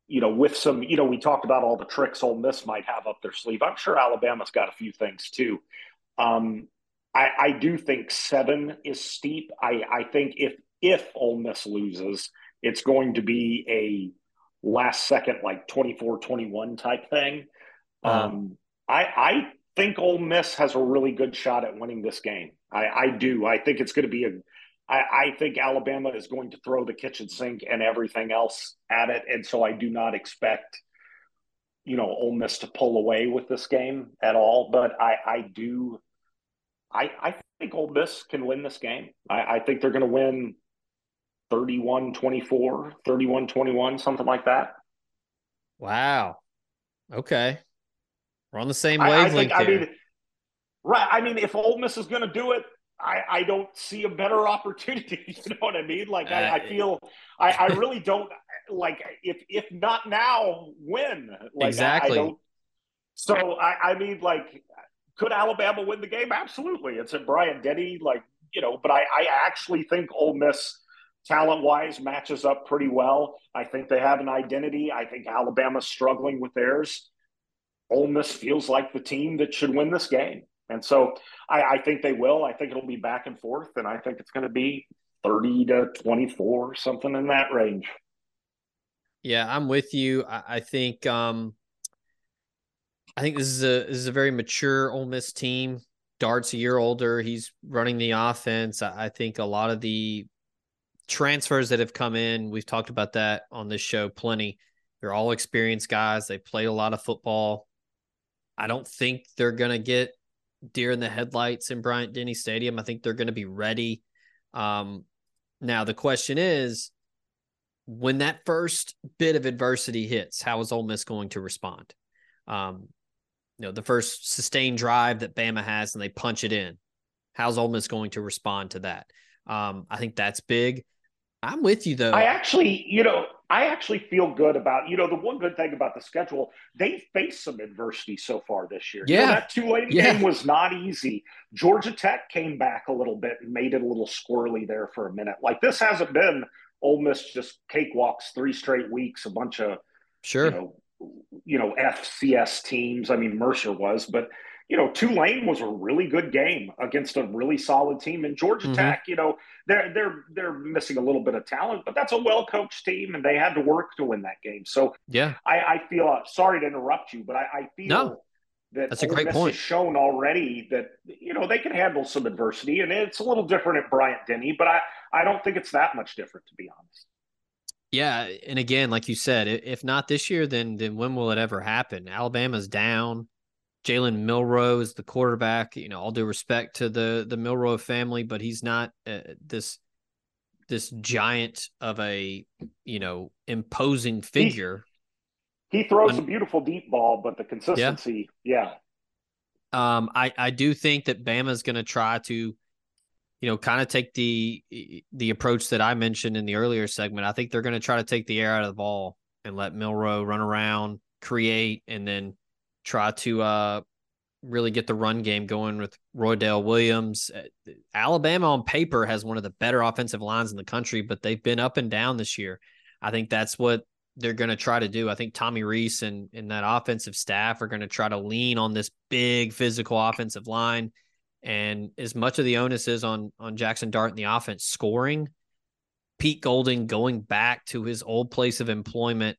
you know, with some, you know, we talked about all the tricks Ole Miss might have up their sleeve. I'm sure Alabama's got a few things too. Um, I, I do think seven is steep. I, I think if if Ole Miss loses, it's going to be a last second, like 24 21 type thing. Uh-huh. Um, I, I think Ole Miss has a really good shot at winning this game. I, I do. I think it's going to be a. I, I think Alabama is going to throw the kitchen sink and everything else at it, and so I do not expect, you know, Ole Miss to pull away with this game at all. But I, I do. I, I think Ole Miss can win this game. I, I think they're going to win 31 24, 31 21, something like that. Wow. Okay. We're on the same I, I wavelength think, I mean, right. I mean, if Ole Miss is going to do it, I, I don't see a better opportunity. You know what I mean? Like, I, Uh, I feel, I, I really don't like, if, if not now, when? Like, Exactly. I, don't. So, I, I mean, like, could Alabama win the game? Absolutely. It's at Bryant Denny, like, you know, but I, I actually think Ole Miss talent wise matches up pretty well. I think they have an identity. I think Alabama's struggling with theirs. Ole Miss feels like the team that should win this game. And so I, I think they will. I think it'll be back and forth, and I think it's going to be 30 to 24, something in that range. Yeah, I'm with you. I, I think um I think this is a this is a very mature Ole Miss team. Dart's a year older. He's running the offense. I, I think a lot of the transfers that have come in, we've talked about that on this show plenty. They're all experienced guys. They played a lot of football. I don't think they're gonna get deer in the headlights in Bryant Denny Stadium. I think they're gonna be ready. Um now the question is when that first bit of adversity hits, how is Ole Miss going to respond? Um, you know, the first sustained drive that Bama has and they punch it in. How's Ole Miss going to respond to that? Um, I think that's big. I'm with you though. I actually, you know, I actually feel good about, you know, the one good thing about the schedule, they faced some adversity so far this year. Yeah. You know, that Tulane Yeah. game was not easy. Georgia Tech came back a little bit and made it a little squirrely there for a minute. Like this hasn't been Ole Miss just cakewalks three straight weeks, a bunch of sure. you know, you know, FCS teams. I mean, Mercer was, but you know, Tulane was a really good game against a really solid team. And Georgia Mhm. Tech, you know, they're they're they're missing a little bit of talent, but that's a well coached team, and they had to work to win that game. So yeah. I, I feel uh, sorry to interrupt you, but I, I feel No. that That's a great Miss point. has shown already that you know they can handle some adversity, and it's a little different at Bryant Denny, but I I don't think it's that much different to be honest. Yeah, and again, like you said, if not this year, then then when will it ever happen? Alabama's down. Jalen Milroe is the quarterback. You know, all due respect to the the Milroe family, but he's not uh, this this giant of a you know imposing figure. He throws Un- a beautiful deep ball, but the consistency, yeah. Um, I I do think that Bama's going to try to, you know, kind of take the the approach that I mentioned in the earlier segment. I think they're going to try to take the air out of the ball and let Milroe run around, create, and then try to uh really get the run game going with Roydell Williams. Uh, Alabama on paper has one of the better offensive lines in the country, but they've been up and down this year. I think that's what they're going to try to do. I think Tommy Rees and, and that offensive staff are going to try to lean on this big physical offensive line. And as much of the onus is on on Jackson Dart and the offense scoring, Pete Golding going back to his old place of employment.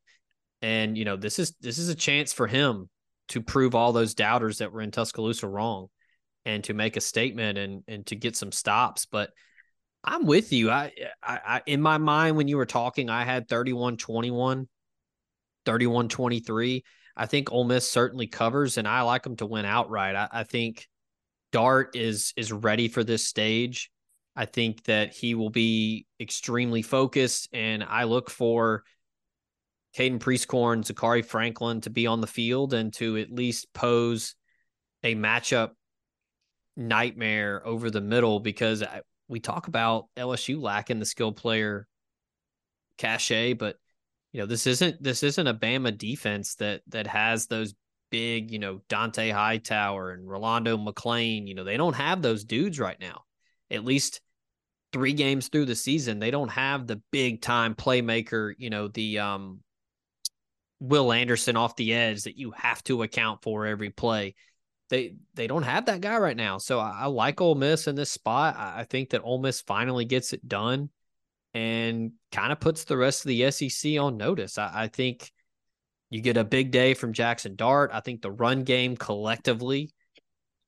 And, you know, this is this is a chance for him to prove all those doubters that were in Tuscaloosa wrong and to make a statement and and to get some stops. But I'm with you. I, I, I in my mind when you were talking, I had 31-21, 31-23. I think Ole Miss certainly covers, and I like them to win outright. I, I think Dart is is ready for this stage. I think that he will be extremely focused, and I look for Caden Prieskorn, Zakhari Franklin to be on the field and to at least pose a matchup nightmare over the middle because I, we talk about LSU lacking the skill player cachet, but you know this isn't this isn't a Bama defense that that has those big you know Dont'a Hightower and Rolando McClain. You know they don't have those dudes right now. At least three games through the season, they don't have the big time playmaker. You know the um Will Anderson off the edge that you have to account for every play. They they don't have that guy right now. So I, I like Ole Miss in this spot. I, I think that Ole Miss finally gets it done and kind of puts the rest of the SEC on notice. I, I think you get a big day from Jackson Dart. I think the run game collectively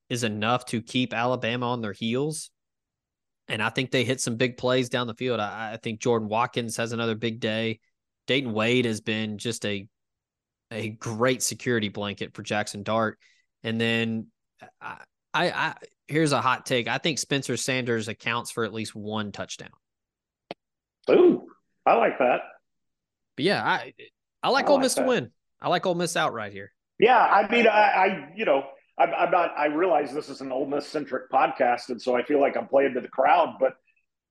is enough to keep Alabama on their heels. And I think they hit some big plays down the field. I, I think Jordan Watkins has another big day. Dayton Wade has been just a a great security blanket for Jackson Dart. And then I, I, I here's a hot take. I think Spencer Sanders accounts for at least one touchdown. Ooh, I like that. But yeah, I I like I Ole like Miss to that. win. I like Ole Miss out right here. Yeah, I mean, I, I you know, I'm, I'm not. I realize this is an Ole Miss centric podcast, and so I feel like I'm playing to the crowd. But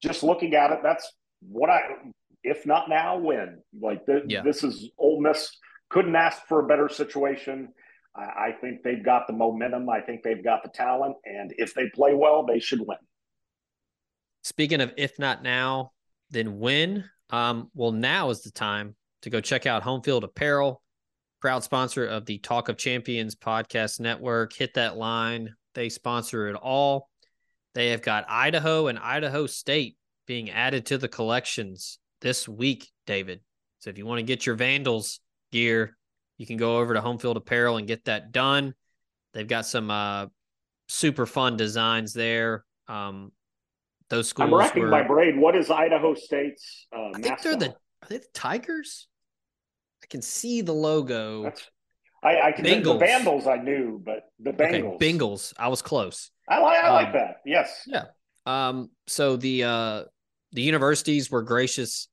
just looking at it, that's what I. If not now, when? Like Yeah. this is Ole Miss couldn't ask for a better situation. I, I think they've got the momentum. I think they've got the talent, and if they play well, they should win. Speaking of if not now, then when? Um, well, now is the time to go check out Home Field Apparel, proud sponsor of the Talk of Champions podcast network. Hit that line. They sponsor it all. They have got Idaho and Idaho State being added to the collections this week, David. So if you want to get your Vandals gear, you can go over to Home Field Apparel and get that done. They've got some uh, super fun designs there. Um, those schools I'm racking were, my brain. What is Idaho State's uh, I think they're the are they the Tigers? I can see the logo. That's I, I can the Bengals. Vandals. I knew, but the okay, Bengals. Bengals. I was close. I like. I like Um, that. Yes. Yeah. Um, so the uh the universities were gracious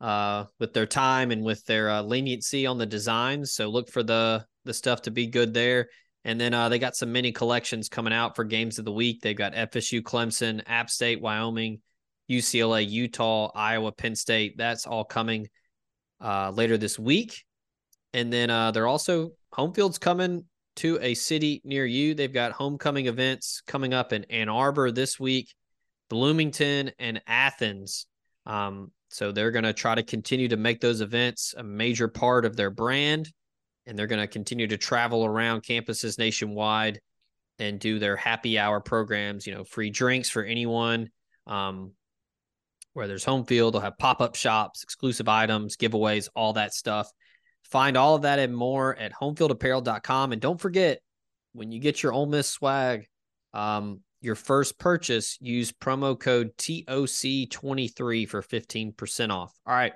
uh with their time and with their uh, leniency on the designs. So look for the the stuff to be good there. And then uh, they got some mini collections coming out for games of the week. They've got FSU, Clemson, App State, Wyoming, UCLA, Utah, Iowa, Penn State. That's all coming uh, later this week. And then uh, they're also home field's coming to a city near you. They've got homecoming events coming up in Ann Arbor this week, Bloomington, and Athens. Um, so they're going to try to continue to make those events a major part of their brand. And they're going to continue to travel around campuses nationwide and do their happy hour programs, you know, free drinks for anyone. Um, where there's home field, they'll have pop up shops, exclusive items, giveaways, all that stuff. Find all of that and more at homefieldapparel.com. And don't forget, when you get your Ole Miss swag, um, your first purchase, use promo code TOC23 for 15% off. All right.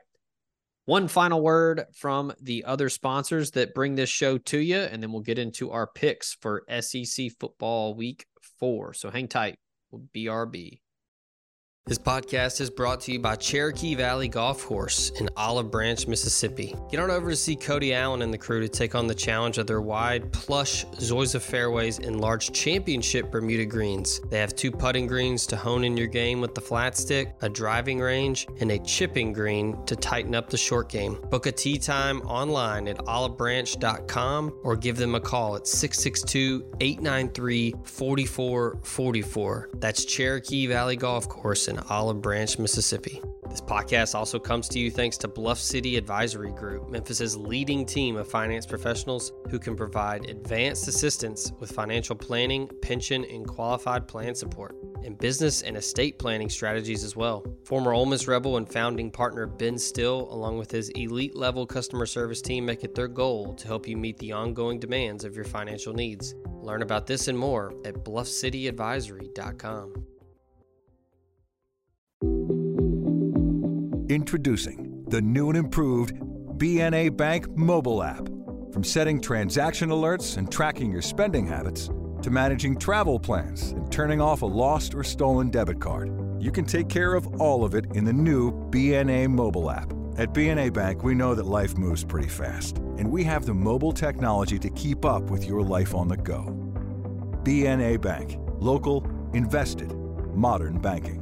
One final word from the other sponsors that bring this show to you, and then we'll get into our picks for SEC football week four. So hang tight. We'll BRB. This podcast is brought to you by Cherokee Valley Golf Course in Olive Branch, Mississippi. Get on over to see Cody Allen and the crew to take on the challenge of their wide, plush Zoysia fairways and large championship Bermuda greens. They have two putting greens to hone in your game with the flat stick, a driving range, and a chipping green to tighten up the short game. Book a tee time online at olivebranch.com or give them a call at 662 893 4444. That's Cherokee Valley Golf Course in Olive Branch, Mississippi. This podcast also comes to you thanks to Bluff City Advisory Group, Memphis's leading team of finance professionals who can provide advanced assistance with financial planning, pension, and qualified plan support, and business and estate planning strategies as well. Former Ole Miss Rebel and founding partner Ben Still, along with his elite level customer service team, make it their goal to help you meet the ongoing demands of your financial needs. Learn about this and more at bluffcityadvisory.com. Introducing the new and improved BNA Bank mobile app. From setting transaction alerts and tracking your spending habits to managing travel plans and turning off a lost or stolen debit card, you can take care of all of it in the new BNA mobile app. At BNA Bank, we know that life moves pretty fast, and we have the mobile technology to keep up with your life on the go. BNA Bank, local, invested, modern banking.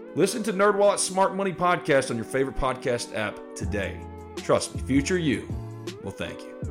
Listen to NerdWallet's Smart Money Podcast on your favorite podcast app today. Trust me, future you will thank you.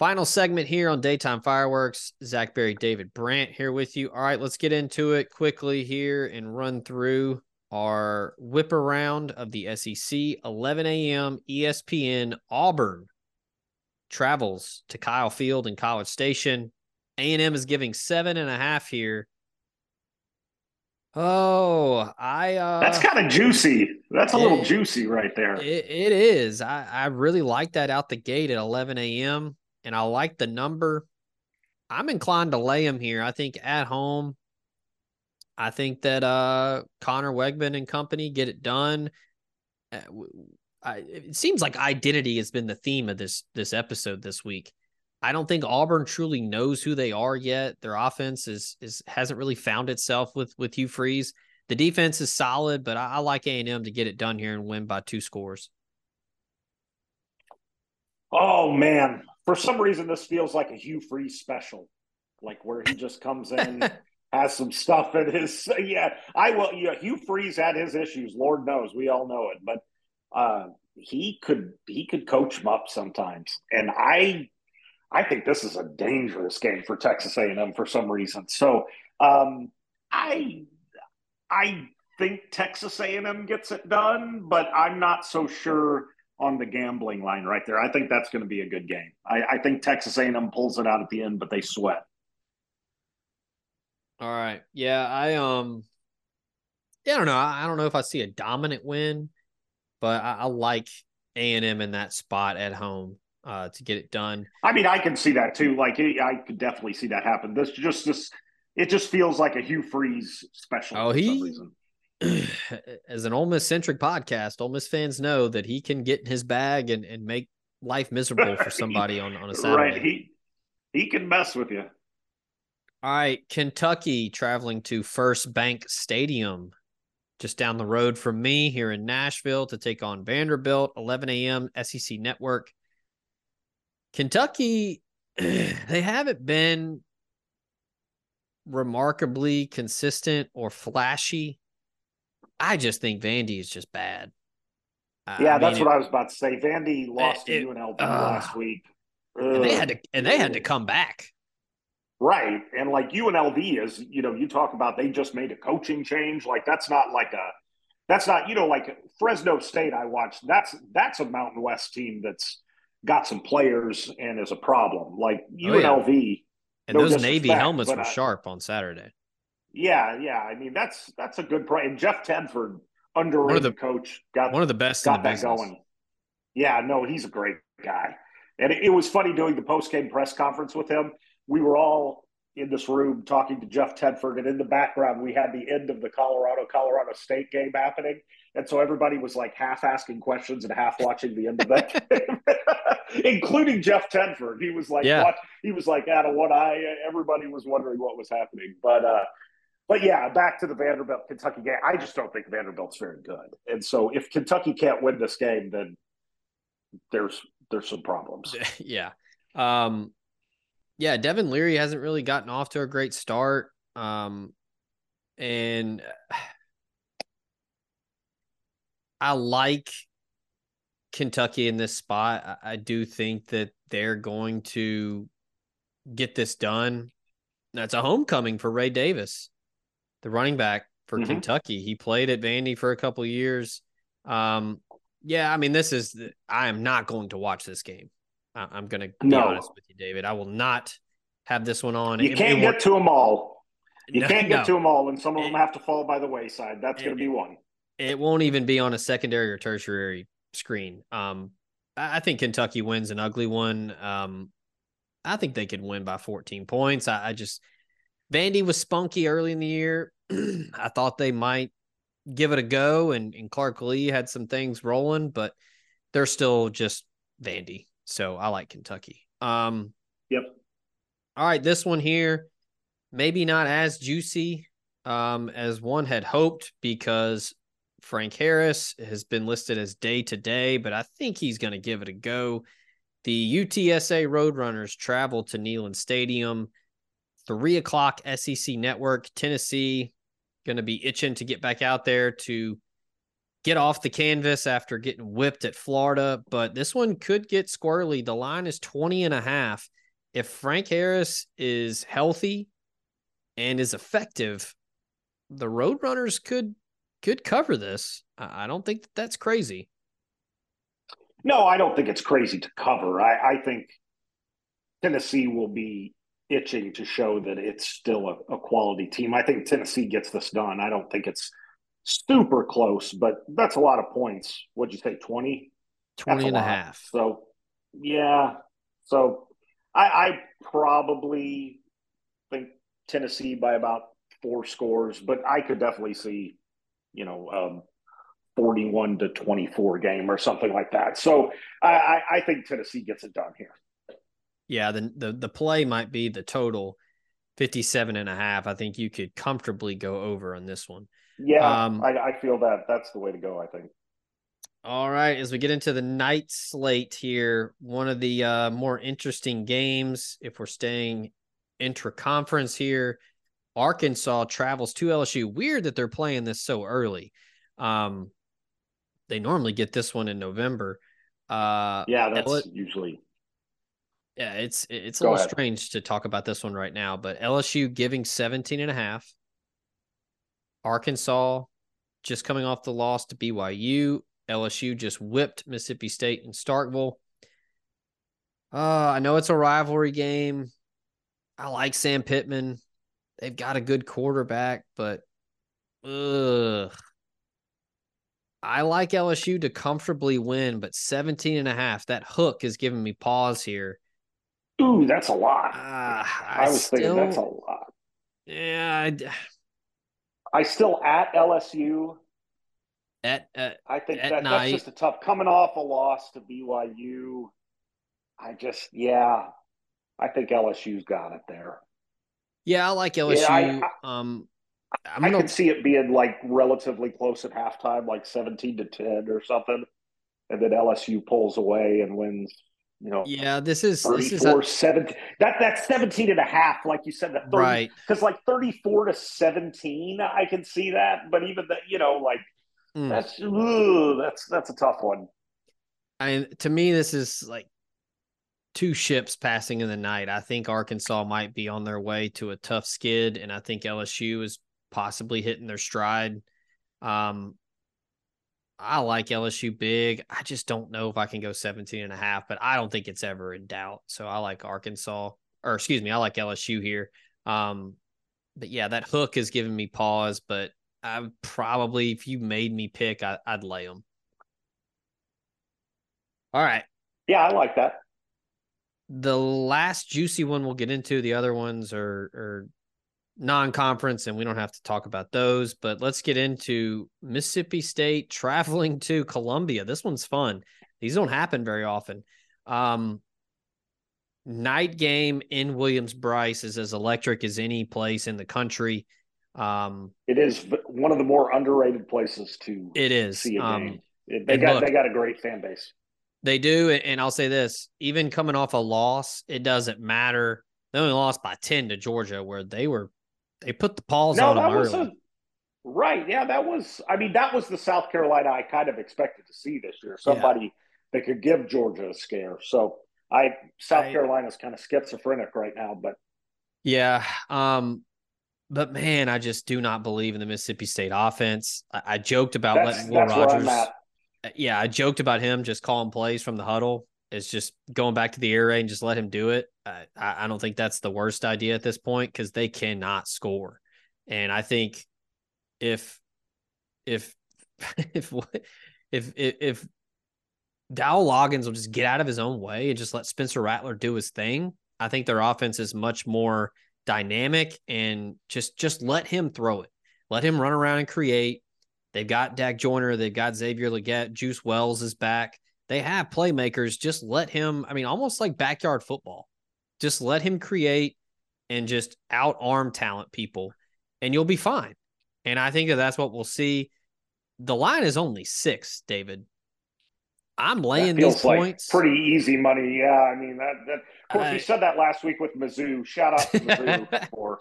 Final segment here on Daytime Fireworks. Zach Berry, David Brandt here with you. All right, let's get into it quickly here and run through our whip around of the SEC. 11 a.m. ESPN Auburn travels to Kyle Field in College Station. A&M is giving seven and a half here. Oh, I uh That's kind of juicy. That's a it, little juicy right there. It, it is. I, I really like that out the gate at 11 a.m. and I like the number. I'm inclined to lay him here. I think at home, I think that uh Conner Weigman and company get it done. Uh, I, it seems like identity has been the theme of this this episode this week. I don't think Auburn truly knows who they are yet. Their offense is is hasn't really found itself with with Hugh Freeze. The defense is solid, but I, I like A and M to get it done here and win by two scores. Oh man, for some reason this feels like a Hugh Freeze special, like where he just comes in, has some stuff in his. Yeah, I will. Yeah, Hugh Freeze had his issues. Lord knows, we all know it, but uh, he could he could coach them up sometimes, and I I think this is a dangerous game for Texas A&M for some reason. So um, I I think Texas A&M gets it done, but I'm not so sure on the gambling line right there. I think that's going to be a good game. I, I think Texas A&M pulls it out at the end, but they sweat. All right. Yeah, I um yeah, I don't know. I, I don't know if I see a dominant win, but I, I like A and M in that spot at home uh, to get it done. I mean, I can see that too. Like, I could definitely see that happen. This just this it just feels like a Hugh Freeze special. Oh, he as an Ole Miss centric podcast, Ole Miss fans know that he can get in his bag and, and make life miserable for somebody on, on a Saturday. Right. He he can mess with you. All right, Kentucky traveling to First Bank Stadium, just down the road from me here in Nashville to take on Vanderbilt, 11 a.m. SEC Network. Kentucky, they haven't been remarkably consistent or flashy. I just think Vandy is just bad. Yeah, I that's what it, I was about to say. Vandy lost it, to UNLV uh, last week, and they had to and they had to come back. Right, and like UNLV is, you know, you talk about they just made a coaching change. Like that's not like a, that's not you know like Fresno State. I watched. That's that's a Mountain West team that's got some players and is a problem. Like UNLV, oh, yeah. and no those Navy helmets were I, sharp on Saturday. Yeah, yeah. I mean that's that's a good price. And Jeff Tedford, underrated one of the, coach, got one of the best. Got that business. going. Yeah, no, he's a great guy. And it, it was funny doing the post game press conference with him. We were all in this room talking to Jeff Tedford, and in the background we had the end of the Colorado Colorado State game happening, and so everybody was like half asking questions and half watching the end of that game, including Jeff Tedford. He was like, yeah. What? he was like out of one eye. Everybody was wondering what was happening, but uh, but yeah, back to the Vanderbilt Kentucky game. I just don't think Vanderbilt's very good, and so if Kentucky can't win this game, then there's there's some problems. yeah. Um, yeah, Devin Leary hasn't really gotten off to a great start. Um, and I like Kentucky in this spot. I, I do think that they're going to get this done. That's a homecoming for Ray Davis, the running back for mm-hmm. Kentucky. He played at Vandy for a couple years. Um, yeah, I mean, this is I am not going to watch this game. I'm going to be no. honest with you, David. I will not have this one on. You it, can't it get to them all. You no, can't get no. to them all, and some of them have to fall by the wayside. That's going to be one. It won't even be on a secondary or tertiary screen. Um, I think Kentucky wins an ugly one. Um, I think they could win by 14 points. I, I just Vandy was spunky early in the year. I thought they might give it a go, and, and Clark Lea had some things rolling, but they're still just Vandy. So I like Kentucky. Um, yep. All right, this one here, maybe not as juicy um, as one had hoped because Frank Harris has been listed as day to day, but I think he's going to give it a go. The UTSA Roadrunners travel to Neyland Stadium. Three o'clock SEC Network. Tennessee going to be itching to get back out there to get off the canvas after getting whipped at Florida, but this one could get squirrely. The line is 20 and a half. If Frank Harris is healthy and is effective, the Roadrunners could could cover this. I don't think that that's crazy. No, I don't think it's crazy to cover. I, I think Tennessee will be itching to show that it's still a, a, quality team. I think Tennessee gets this done. I don't think it's super close, but that's a lot of points. What'd you say, 20? 20 and a half. So, yeah. So I, I probably think Tennessee by about four scores, but I could definitely see, you know, um, 41 to 24 game or something like that. So I, I think Tennessee gets it done here. Yeah, the, the the play might be the total 57 and a half. I think you could comfortably go over on this one. Yeah, um, I, I feel that that's the way to go, I think. All right, as we get into the night slate here, one of the uh, more interesting games, if we're staying intra conference here, Arkansas travels to LSU. Weird that they're playing this so early. Um, they normally get this one in November. Uh, yeah, that's L- usually. Yeah, it's it's a Go little ahead. strange to talk about this one right now, but LSU giving 17 and a half. Arkansas just coming off the loss to BYU. LSU just whipped Mississippi State in Starkville. Uh, I know it's a rivalry game. I like Sam Pittman. They've got a good quarterback, but ugh, I like LSU to comfortably win, but 17 and a half, that hook is giving me pause here. Ooh, that's a lot. Uh, I, I, was still, thinking that's a lot. Yeah. I, I still at LSU. At, at I think at that, that's just a tough coming off a loss to BYU. I just, yeah, I think LSU's got it there. Yeah, I like LSU. Yeah, I, um, I'm I gonna... can see it being like relatively close at halftime, like 17 to 10 or something. And then LSU pulls away and wins, you know. Yeah, this is 34, this is a... 17. That, that's 17 and a half, like you said, the 30, right. Because like 34 to 17, I can see that. But even that, you know, like mm. that's, ugh, that's, that's a tough one. I to me, this is like two ships passing in the night. I think Arkansas might be on their way to a tough skid, and I think LSU is possibly hitting their stride. Um, I like LSU big. I just don't know if I can go 17 and a half, but I don't think it's ever in doubt. So I like Arkansas, or excuse me, I like LSU here. Um, but yeah, that hook is giving me pause, but I probably, if you made me pick, I, would lay them. All right. Yeah, I like that. The last juicy one we'll get into. The other ones are are non-conference and we don't have to talk about those but let's get into mississippi state traveling to columbia. This one's fun. These don't happen very often. Um night game in williams-brice is as electric as any place in the country. Um it is one of the more underrated places to it is see a um, game. They got look, they got a great fan base. They do and i'll say this even coming off a loss it doesn't matter. They only lost by 10 to georgia where they were they put the paws no, on them early. A, right. Yeah, that was. I mean, that was the South Carolina I kind of expected to see this year. Somebody yeah. that could give Georgia a scare. So I South I, Carolina's kind of schizophrenic right now, but yeah. Um, but man, I just do not believe in the Mississippi State offense. I, I joked about that's, letting Will Rogers. Uh, yeah, I joked about him just calling plays from the huddle. It's just going back to the air raid and just let him do it. I, I don't think that's the worst idea at this point because they cannot score. And I think if if if if if, if Dowell Loggins will just get out of his own way and just let Spencer Rattler do his thing, I think their offense is much more dynamic and just just let him throw it. Let him run around and create. They've got Dak Joyner, they've got Xavier Legette, Juice Wells is back. They have playmakers. Just let him, I mean, almost like backyard football. Just let him create and just out arm talent people, and you'll be fine. And I think that that's what we'll see. The line is only six, David. I'm laying That these like points. pretty easy money. Yeah, I mean that. that of course, you said that last week with Mizzou. Shout out to Mizzou for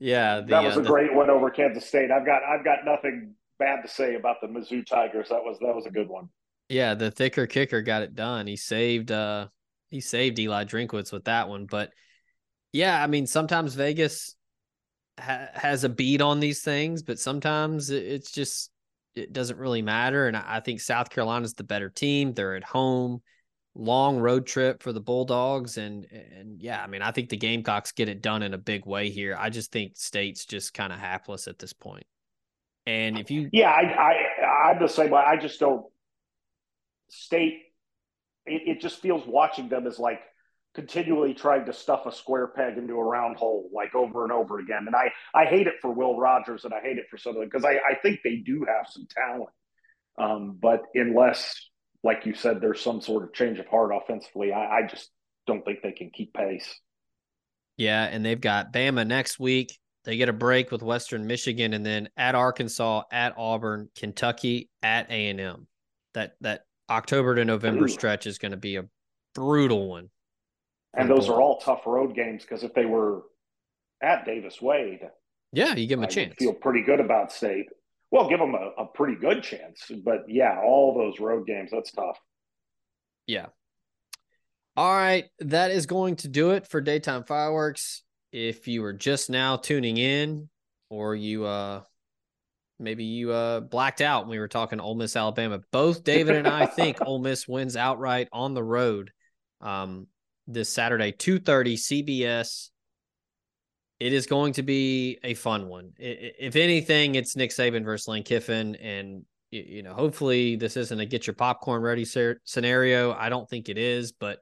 yeah, the, that was uh, a the- great win over Kansas State. I've got I've got nothing bad to say about the Mizzou Tigers. That was that was a good one. Yeah, the thicker kicker got it done. He saved uh he saved Eli Drinkwitz with that one, but yeah, I mean sometimes Vegas ha- has a beat on these things, but sometimes it's just it doesn't really matter and I think South Carolina's the better team. They're at home. Long road trip for the Bulldogs and and yeah, I mean I think the Gamecocks get it done in a big way here. I just think State's just kind of hapless at this point. And if you Yeah, I, I I'm the same way. I just don't state. It, it just feels watching them is like continually trying to stuff a square peg into a round hole, like over and over again. And I I hate it for Will Rogers and I hate it for Sutherland because I I think they do have some talent, um, but unless like you said, there's some sort of change of heart offensively, I, I just don't think they can keep pace. Yeah, and they've got Bama next week. They get a break with Western Michigan, and then at Arkansas, at Auburn, Kentucky, at A and M. That that October to November stretch is going to be a brutal one. And those are all tough road games because if they were at Davis Wade, Yeah, you give them a I chance. feel pretty good about State. Well, give them a, a pretty good chance, but yeah, all those road games that's tough. Yeah. All right, that is going to do it for daytime fireworks. If you were just now tuning in, or you uh maybe you uh blacked out when we were talking Ole Miss Alabama, both David and I think Ole Miss wins outright on the road um this Saturday, 2:30 CBS. It is going to be a fun one. If anything, it's Nick Saban versus Lane Kiffin and you know, hopefully this isn't a get your popcorn ready scenario. I don't think it is, but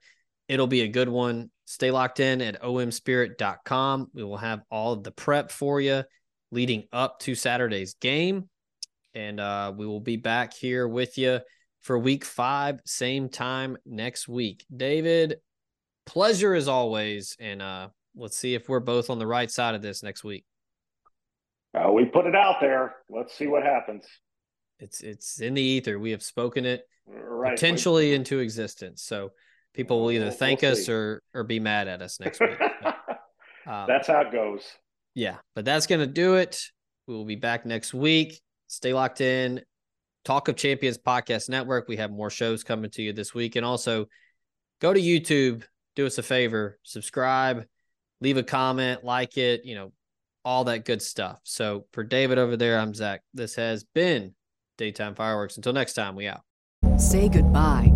it'll be a good one. Stay locked in at omspirit.com. We will have all of the prep for you leading up to Saturday's game. And uh, we will be back here with you for week five, same time next week. David, pleasure as always. And uh, let's see if we're both on the right side of this next week. Uh, we put it out there. Let's see what happens. It's it's in the ether. We have spoken it Right. potentially into existence. So people will either thank we'll us or or be mad at us next week. Um, That's how it goes. Yeah, but that's gonna do it. We will be back next week. Stay locked in. Talk of Champions Podcast Network. We have more shows coming to you this week, and also go to YouTube. Do us a favor, subscribe, leave a comment, like it. You know, all that good stuff. So for David over there, I'm Zach. This has been Daytime Fireworks. Until next time, we out. Say goodbye